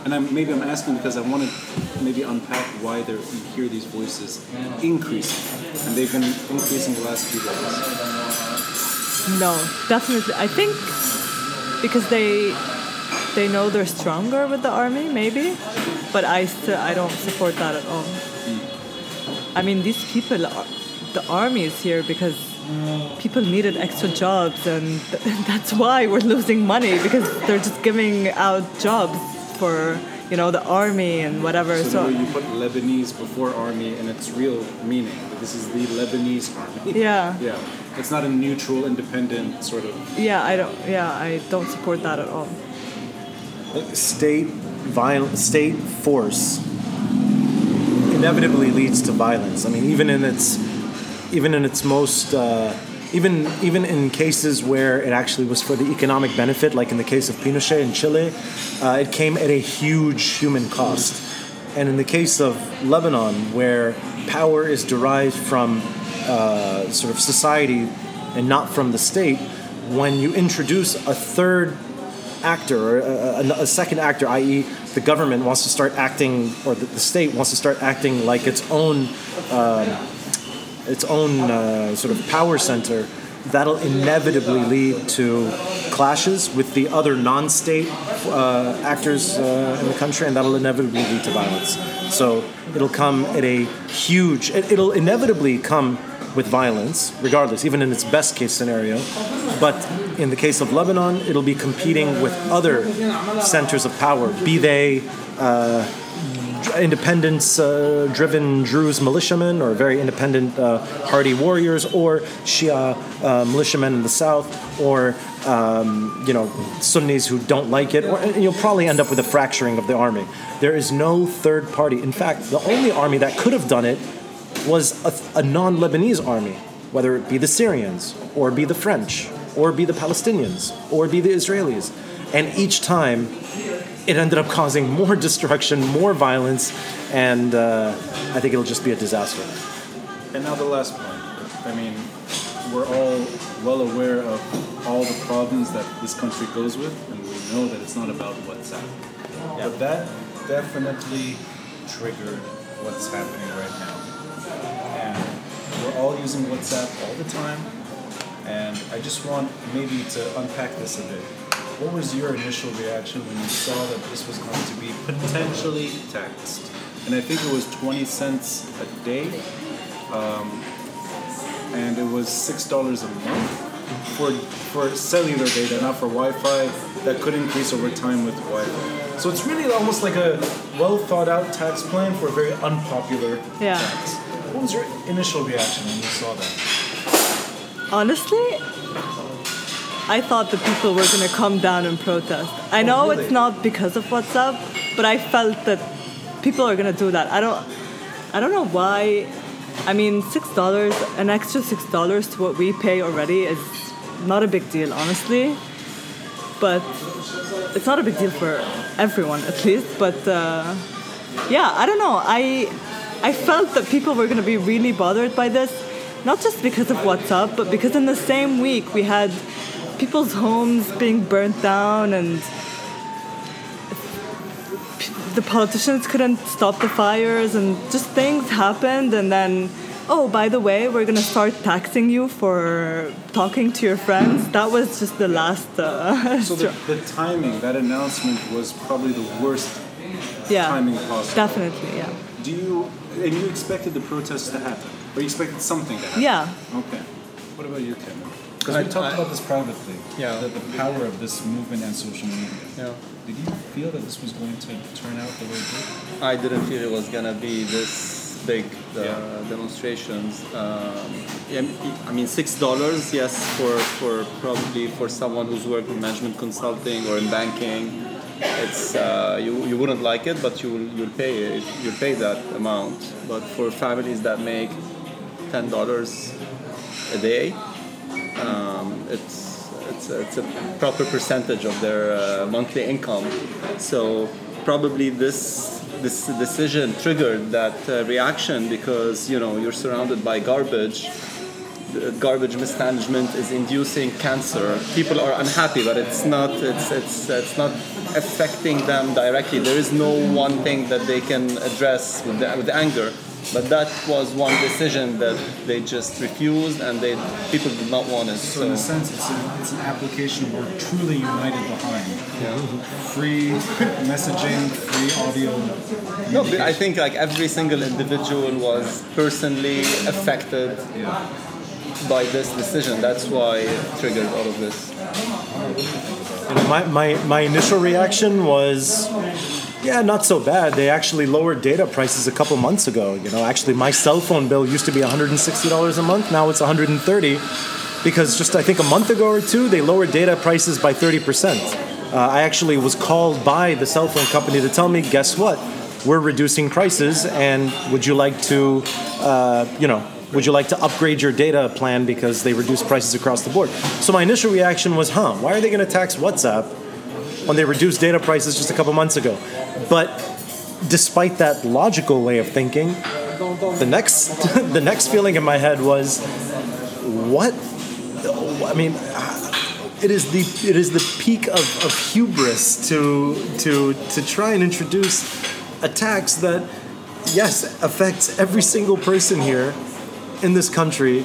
And I'm, maybe I'm asking because I want to maybe unpack why there you hear these voices increasing, and they've been increasing the last few days. No, definitely. I think because they they know they're stronger with the army, maybe, but I still I don't support that at all. Hmm. I mean, these people, are, the army is here because people needed extra jobs, and <laughs> that's why we're losing money because they're just giving out jobs for you know the army and whatever. So, So, you put Lebanese before army in its real meaning, that this is the Lebanese army. <laughs> Yeah. <laughs> Yeah. It's not a neutral, independent sort of. yeah, I don't. Yeah, I don't support that at all. state viol- state force inevitably leads to violence. I mean, even in its even in its most uh, even even in cases where it actually was for the economic benefit, like in the case of Pinochet in Chile, uh, it came at a huge human cost. And in the case of Lebanon, where power is derived from uh, sort of society and not from the state, when you introduce a third actor or a, a, a second actor, i.e., the government wants to start acting, or the, the state wants to start acting like its own, um, its own uh, sort of power center. That'll inevitably lead to clashes with the other non-state uh, actors uh, in the country, and that'll inevitably lead to violence. So it'll come at a huge. It, it'll inevitably come with violence, regardless, even in its best case scenario. But in the case of Lebanon, it'll be competing with other centers of power, be they uh, independence uh, driven Druze militiamen or very independent uh, hardy warriors or Shia uh, militiamen in the south or um, you know Sunnis who don't like it or you'll probably end up with a fracturing of the army there is no third party in fact the only army that could have done it was a, a non-Lebanese army whether it be the Syrians or be the French or be the Palestinians or be the Israelis and each time it ended up causing more <laughs> destruction, more violence, and uh, I think it'll just be a disaster. And now the last point. I mean, we're all well aware of all the problems that this country goes with, and we know that it's not about WhatsApp. But that definitely triggered what's happening right now. We're all using WhatsApp all the time, and I just want maybe to unpack this a bit. What was your initial reaction when you saw that this was going to be potentially taxed? And I think it was 20 cents a day, um, and it was six dollars a month for for cellular data, not for Wi-Fi. That could increase over time with Wi-Fi. So it's really almost like a well thought out tax plan for a very unpopular Yeah. tax. What was your initial reaction when you saw that? Honestly, I thought the people were going to come down and protest. I know really? it's not because of WhatsApp, but I felt that people are going to do that. I don't I don't know why. I mean, $6, an extra $6 to what we pay already is not a big deal, honestly. But it's not a big deal for everyone, at least. But uh, yeah, I don't know. I I felt that people were going to be really bothered by this, not just because of WhatsApp, but because in the same week we had people's homes being burnt down and the politicians couldn't stop the fires and just things happened and then oh by the way we're gonna start taxing you for talking to your friends. That was just the last uh, <laughs> So the, the timing, that announcement was probably the worst yeah timing possible. definitely yeah. Do you and you expected the protests to happen, or you expected something to happen? yeah Okay. What about you, Tim? Because I- we talked I- about this privately. Yeah. The, the power of this movement and social media. Yeah. Did you feel that this was going to turn out the way it did? I didn't feel it was gonna be this big the Yeah. demonstrations. Um, I mean six dollars, yes, for for probably for someone who's worked in management consulting or in banking, it's uh, you you wouldn't like it, but you'll you'll pay it. You'll pay that amount. But for families that make ten dollars a day, um, it's it's a, it's a proper percentage of their uh, monthly income. So probably this this decision triggered that uh, reaction because you know you're surrounded by garbage. Garbage mismanagement is inducing cancer. People are unhappy, but it's not it's it's it's not affecting them directly. There is no one thing that they can address with the, with anger. But that was one decision that they just refused, and they people did not want it. So, in a sense, it's, a, it's an application we're truly united behind. Yeah. Free messaging, free audio. No, but I think like every single individual was personally affected by this decision. That's why it triggered all of this. You know, my, my, my initial reaction was, yeah, not so bad. They actually lowered data prices a couple months ago. You know, actually, my cell phone bill used to be $160 a month. Now it's 130 because just I think a month ago or two, they lowered data prices by 30%. Uh, I actually was called by the cell phone company to tell me, guess what? We're reducing prices, and would you like to, uh, you know, would you like to upgrade your data plan because they reduce prices across the board? So my initial reaction was, huh, why are they going to tax WhatsApp when they reduced data prices just a couple months ago? But despite that logical way of thinking, the next <laughs> the next feeling in my head was, what? I mean, it is the it is the peak of, of hubris to to to try and introduce a tax that yes affects every single person here in this country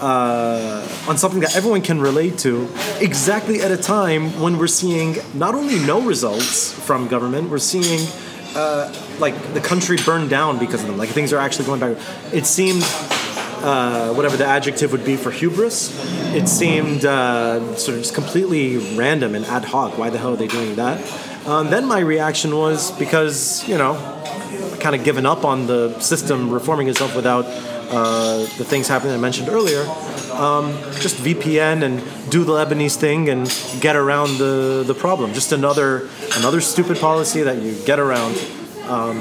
uh, on something that everyone can relate to exactly at a time when we're seeing not only no results from government we're seeing uh, like the country burned down because of them like things are actually going back it seemed uh, whatever the adjective would be for hubris. It seemed uh, sort of just completely random and ad hoc. Why the hell are they doing that? Um, then my reaction was because, you know, kind of given up on the system reforming itself without uh, the things happening I mentioned earlier. Um, just VPN and do the Lebanese thing and get around the, the problem. Just another another stupid policy that you get around. Um,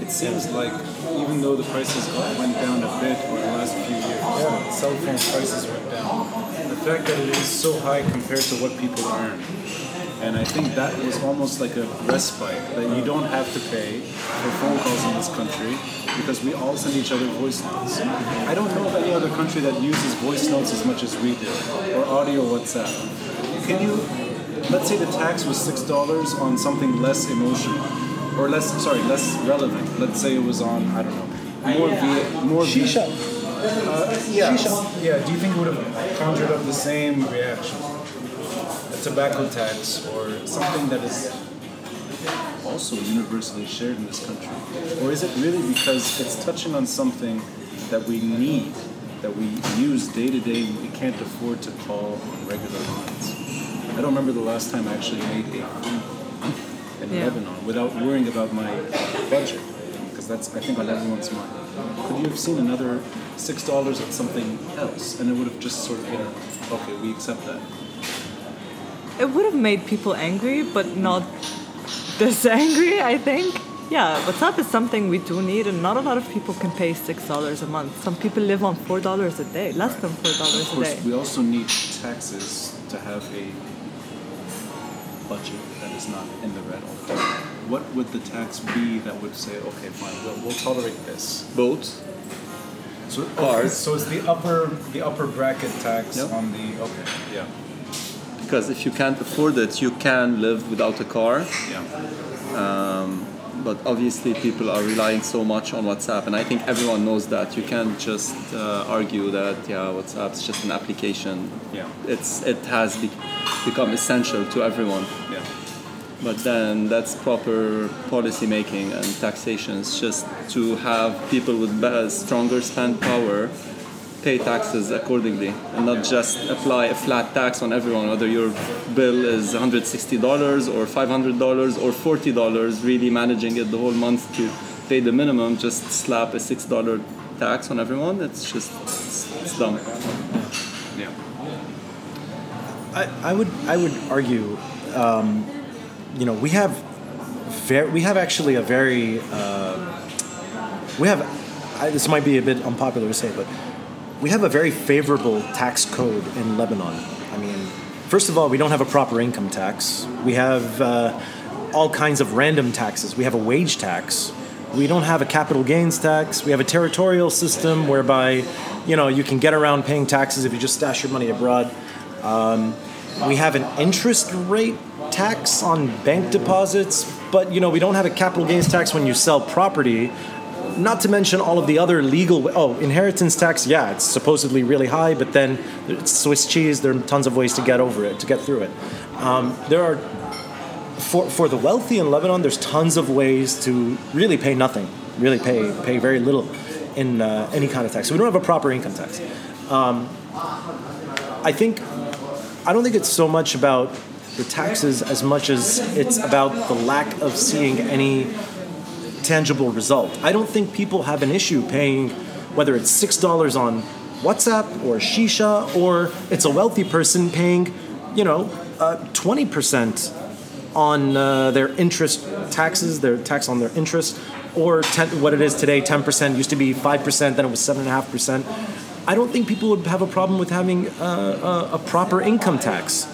It seems like even though the prices went down a bit over the last few years, yeah. cell phone prices went down. The fact that it is so high compared to what people earn. And I think that was almost like a respite that you don't have to pay for phone calls in this country because we all send each other voice notes. I don't know of any other country that uses voice notes as much as we do, or audio WhatsApp. Can you, let's say the tax was $6 on something less emotional, or less, sorry, less relevant. Let's say it was on, I don't know, more via, more Shisha. Uh, yeah, yeah. Do you think it would have conjured up the same reaction? Tobacco tax or something that is also universally shared in this country? Or is it really because it's touching on something that we need, that we use day to day, we can't afford to call on regular lines? I don't remember the last time I actually made a call in Yeah. Lebanon without worrying about my budget, because that's I think on everyone's mind. Could you have seen another six dollars at something else, and it would have just sort of been, okay, we accept that. It would have made people angry, but not this <laughs> angry, I think. Yeah, WhatsApp is something we do need, and not a lot of people can pay $6 a month. Some people live on $4 a day, less than $4 Of a course, day. we also need taxes to have a budget that is not in the red all the time. What would the tax be that would say, okay, fine, we'll, we'll tolerate this? Boats, So, Cars. So it's the upper the upper bracket tax Yep. on the okay, yeah. Because if you can't afford it, you can live without a car. Yeah. Um, but obviously, people are relying so much on WhatsApp, and I think everyone knows that. You can't just uh, argue that yeah, WhatsApp's just an application. Yeah. It's it has be- become essential to everyone. Yeah. But then that's proper policy making and taxation. It's just to have people with better, stronger spend power pay taxes accordingly and not just apply a flat tax on everyone, whether your bill is $160 or $500 or $40, really managing it the whole month to pay the minimum, just slap a $6 tax on everyone. It's just, it's, it's dumb. Yeah. I, I would I would argue, um, you know, we have very we have actually a very uh, we have I, this might be a bit unpopular to say, but we have a very favorable tax code in Lebanon. I mean, first of all, we don't have a proper income tax. We have uh, all kinds of random taxes. We have a wage tax. We don't have a capital gains tax. We have a territorial system whereby, you know, you can get around paying taxes if you just stash your money abroad. Um, we have an interest rate tax on bank deposits, but you know we don't have a capital gains tax when you sell property. Not to mention all of the other legal. Oh, inheritance tax. Yeah, it's supposedly really high, but then it's Swiss cheese. There are tons of ways to get over it, to get through it. Um, there are for for the wealthy in Lebanon. There's tons of ways to really pay nothing, really pay pay very little in uh, any kind of tax. So we don't have a proper income tax. Um, I think I don't think it's so much about the taxes as much as it's about the lack of seeing any tangible result. I don't think people have an issue paying whether it's six dollars on WhatsApp or Shisha or it's a wealthy person paying, you know, twenty percent on uh, their interest taxes, their tax on their interest, or 10, what it is today, ten percent used to be five percent, then it was seven and a half percent. I don't think people would have a problem with having uh, a, a proper income tax.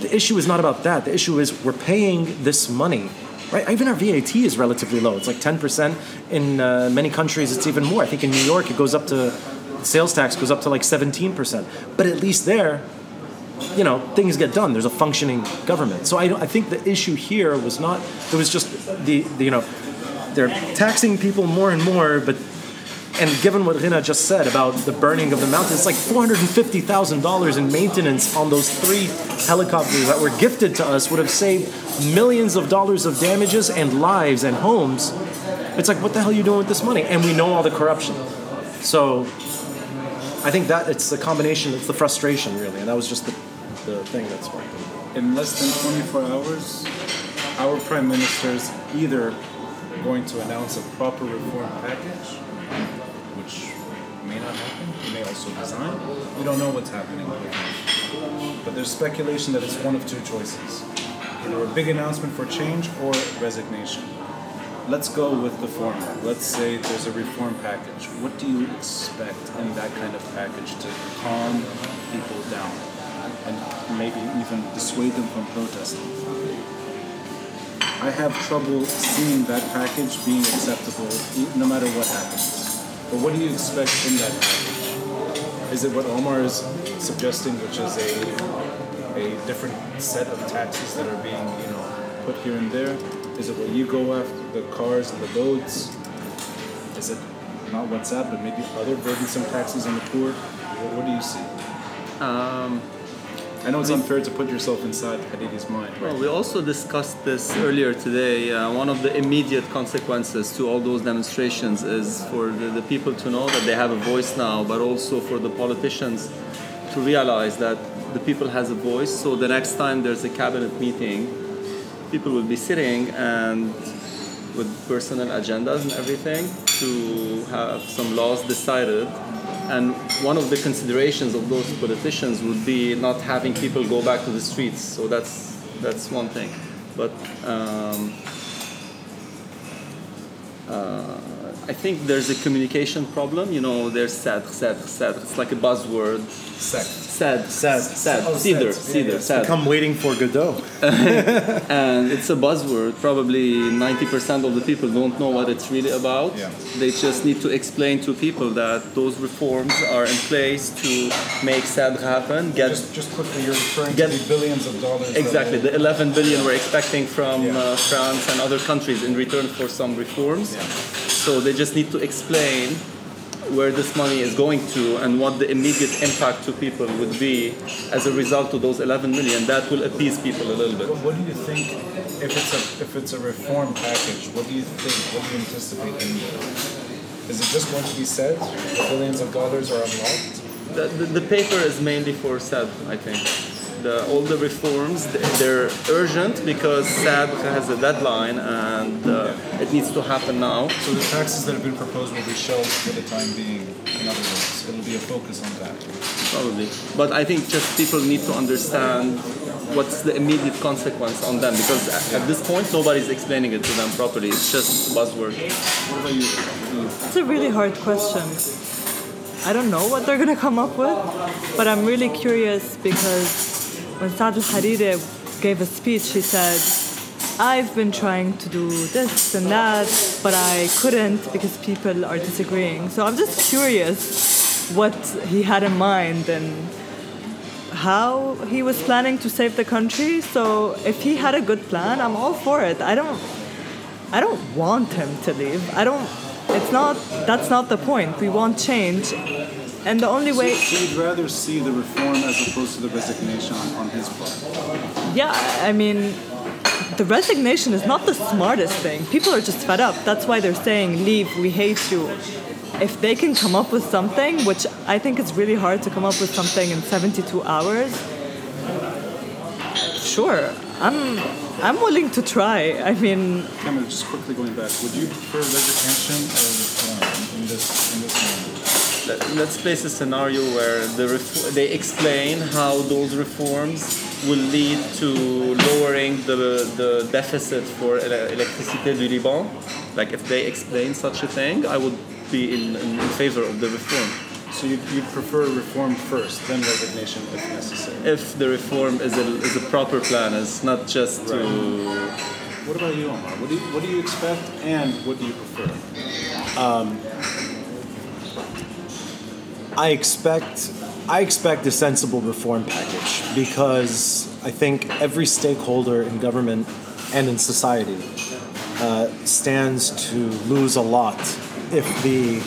The issue is not about that. The issue is we're paying this money, right? Even our VAT is relatively low. It's like 10%. In uh, many countries, it's even more. I think in New York, it goes up to, sales tax goes up to like 17%. But at least there, you know, things get done. There's a functioning government. So I, I think the issue here was not, it was just the, the, you know, they're taxing people more and more, but and given what Rina just said about the burning of the mountain, it's like $450,000 in maintenance on those three helicopters that were gifted to us would have saved millions of dollars of damages and lives and homes. It's like, what the hell are you doing with this money? And we know all the corruption. So I think that it's the combination, it's the frustration really, and that was just the, the thing that sparked it. In less than 24 hours, our prime minister is either going to announce a proper reform package, which may not happen. He may also resign. We don't know what's happening. But there's speculation that it's one of two choices either a big announcement for change or resignation. Let's go with the former. Let's say there's a reform package. What do you expect in that kind of package to calm people down and maybe even dissuade them from protesting? I have trouble seeing that package being acceptable no matter what happens. But what do you expect in that package? Is it what Omar is suggesting, which is a a different set of taxes that are being, you know, put here and there? Is it what you go after, the cars and the boats? Is it not WhatsApp, but maybe other burdensome taxes on the poor? What, what do you see? Um, I know it's unfair to put yourself inside Hariri's mind. Well, we also discussed this earlier today. Uh, one of the immediate consequences to all those demonstrations is for the, the people to know that they have a voice now, but also for the politicians to realize that the people has a voice. So the next time there's a cabinet meeting, people will be sitting and with personal agendas and everything to have some laws decided. And one of the considerations of those politicians would be not having people go back to the streets. So that's that's one thing. But um, uh, I think there's a communication problem. You know, there's sad, sad, sad. It's like a buzzword. Sect. Sad, sad, sad, Oh, cedar, sad. cedar, It's sad. become waiting for Godot. <laughs> and it's a buzzword. Probably 90% of the people don't know what it's really about. Yeah. They just need to explain to people that those reforms are in place to make CEDRE happen. Get Just, just quickly, you're referring Get- to the billions of dollars. exactly the 11 billion we're expecting from Yeah. uh, France and other countries in return for some reforms. Yeah. So they just need to explain where this money is going to and what the immediate impact to people would be as a result of those 11 million. That will appease people a little bit. What, do you think if it's a if it's a reform package? What do you think? What do you anticipate in? Is it just going to be said the billions of dollars are unlocked? The, the, the paper is mainly for said, I think. The, all the reforms they're urgent because CEDRE has a deadline and uh, it needs to happen now. So the taxes that have been proposed will be shelved for the time being. In other words, it'll be a focus on that. Probably. But I think just people need to understand what's the immediate consequence on them because at, at this point nobody's explaining it to them properly. It's just buzzword. What about you? It's a really hard question. I don't know what they're gonna come up with, but I'm really curious because when Saad al Hariri gave a speech, he said, I've been trying to do this and that, but I couldn't because people are disagreeing. So I'm just curious what he had in mind and how he was planning to save the country. So if he had a good plan, I'm all for it. I don't I don't want him to leave. I don't. It's not. That's not the point. We want change, and the only way. So you'd rather see the reform as opposed to the resignation on, on his part? Yeah, I mean, the resignation is not the smartest thing. People are just fed up. That's why they're saying, "Leave. We hate you." If they can come up with something, which I think is really hard to come up with something in 72 hours, sure, I'm. I'm willing to try. I mean, Cameron, just quickly going back, would you prefer resignation or reform in this in this moment? Let- Let's place a scenario where the ref- they explain how those reforms will lead to lowering the, the deficit for ele- Electricité du Liban. Like if they explain such a thing, I would be in, in, in favor of the reform. So you'd, you'd prefer reform first, then resignation if necessary. If the reform is a, is a proper plan, it's not just to. What about you, Omar? What do you, what do you expect and what do you prefer? Um, I expect I expect a sensible reform package because I think every stakeholder in government and in society uh, stands to lose a lot if the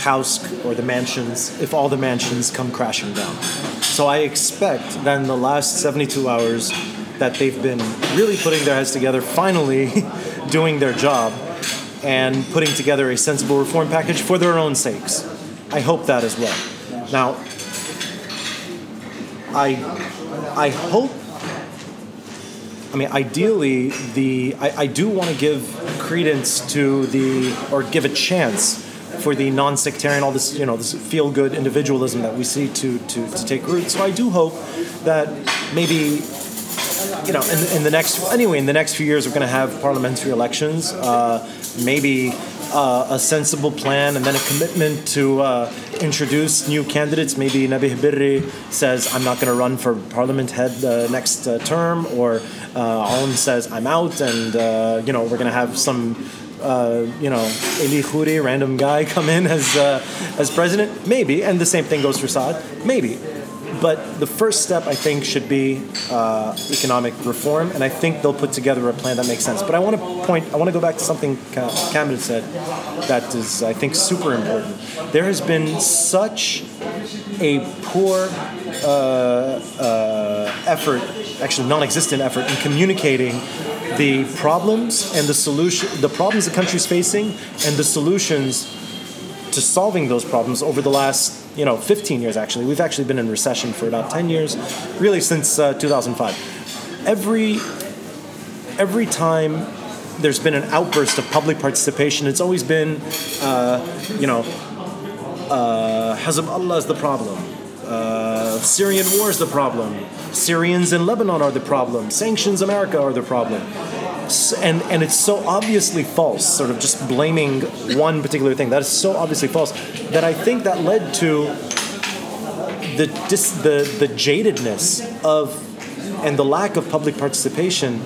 house or the mansions, if all the mansions come crashing down. So I expect that in the last 72 hours that they've been really putting their heads together, finally <laughs> doing their job, and putting together a sensible reform package for their own sakes. I hope that as well. Now, I, I hope. I mean, ideally, the I, I do want to give credence to the or give a chance for the non-sectarian, all this you know, this feel-good individualism that we see to to, to take root. So I do hope that maybe you know, in, in the next anyway, in the next few years, we're going to have parliamentary elections. Uh, maybe uh, a sensible plan, and then a commitment to uh, introduce new candidates. Maybe Nabih Berri says, "I'm not going to run for parliament head uh, next uh, term," or uh, Aoun says, "I'm out," and uh, you know, we're going to have some. Uh, you know, Eli Khouri, random guy, <laughs> come in as as president, maybe, and the same thing goes for Saad, maybe. But the first step, I think, should be uh, economic reform, and I think they'll put together a plan that makes sense. But I want to point, I want to go back to something Ka- said that is, I think, super important. There has been such a poor uh, uh, effort, actually non-existent effort, in communicating the problems and the solution, the problems the country's facing, and the solutions to solving those problems over the last you know 15 years actually. We've actually been in recession for about 10 years really since uh, 2005 every every time there's been an outburst of public participation it's always been uh, you know uh, Hezbollah is the problem uh, Syrian war is the problem Syrians in Lebanon are the problem sanctions America are the problem S- and and it's so obviously false sort of just blaming one particular thing that is so obviously false that i think that led to the dis, the the jadedness of and the lack of public participation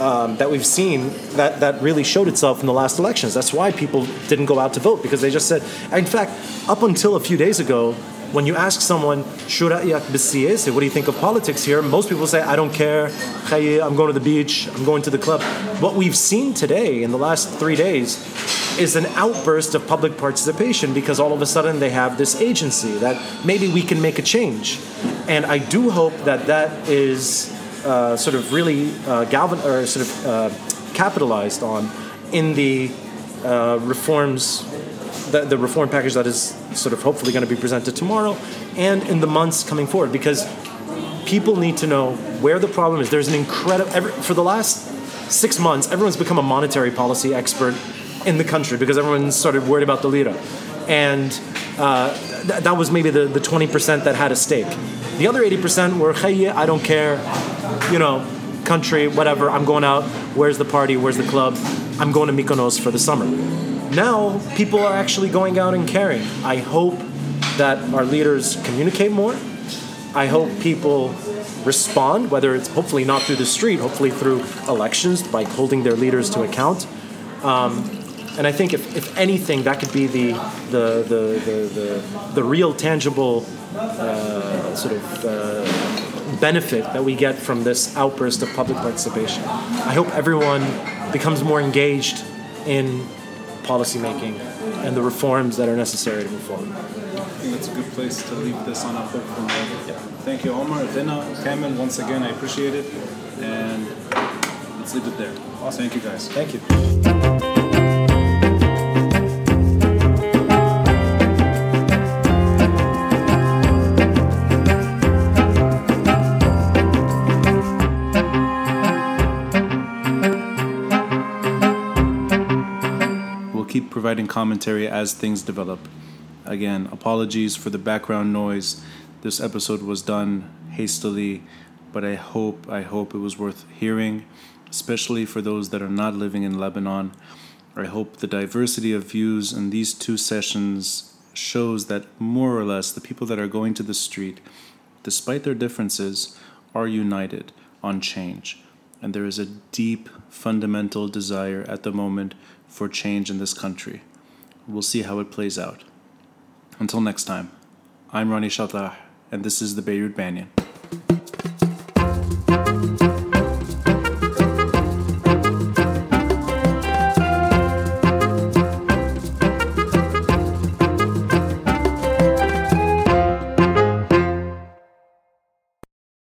um, that we've seen that, that really showed itself in the last elections. That's why people didn't go out to vote because they just said, in fact, up until a few days ago, when you ask someone, what do you think of politics here? Most people say, I don't care, I'm going to the beach, I'm going to the club. What we've seen today in the last three days is an outburst of public participation because all of a sudden they have this agency that maybe we can make a change. And I do hope that that is uh, sort of really uh, galvan or sort of uh, capitalized on in the uh, reforms, the, the reform package that is sort of hopefully going to be presented tomorrow, and in the months coming forward, because people need to know where the problem is. There's an incredible for the last six months, everyone's become a monetary policy expert in the country because everyone started worried about the lira, and uh, th- that was maybe the, the 20% that had a stake. The other 80% were, hey, I don't care, you know, country, whatever, I'm going out, where's the party, where's the club, I'm going to Mykonos for the summer. Now, people are actually going out and caring. I hope that our leaders communicate more. I hope people respond, whether it's hopefully not through the street, hopefully through elections by holding their leaders to account. Um, and I think if, if anything, that could be the the the the, the, the real tangible uh, sort of uh, benefit that we get from this outburst of public participation. I hope everyone becomes more engaged in policymaking and the reforms that are necessary to move forward. I think that's a good place to leave this on a hopeful note. Yeah. Thank you, Omar, Vina, Cameron. Once again, I appreciate it. And let's leave it there. Awesome. Thank you, guys. Thank you. Providing commentary as things develop. Again, apologies for the background noise. This episode was done hastily, but I hope I hope it was worth hearing, especially for those that are not living in Lebanon. I hope the diversity of views in these two sessions shows that more or less the people that are going to the street, despite their differences, are united on change. And there is a deep, fundamental desire at the moment for change in this country. We'll see how it plays out. Until next time, I'm Ronnie Chatah, and this is the Beirut Banyan.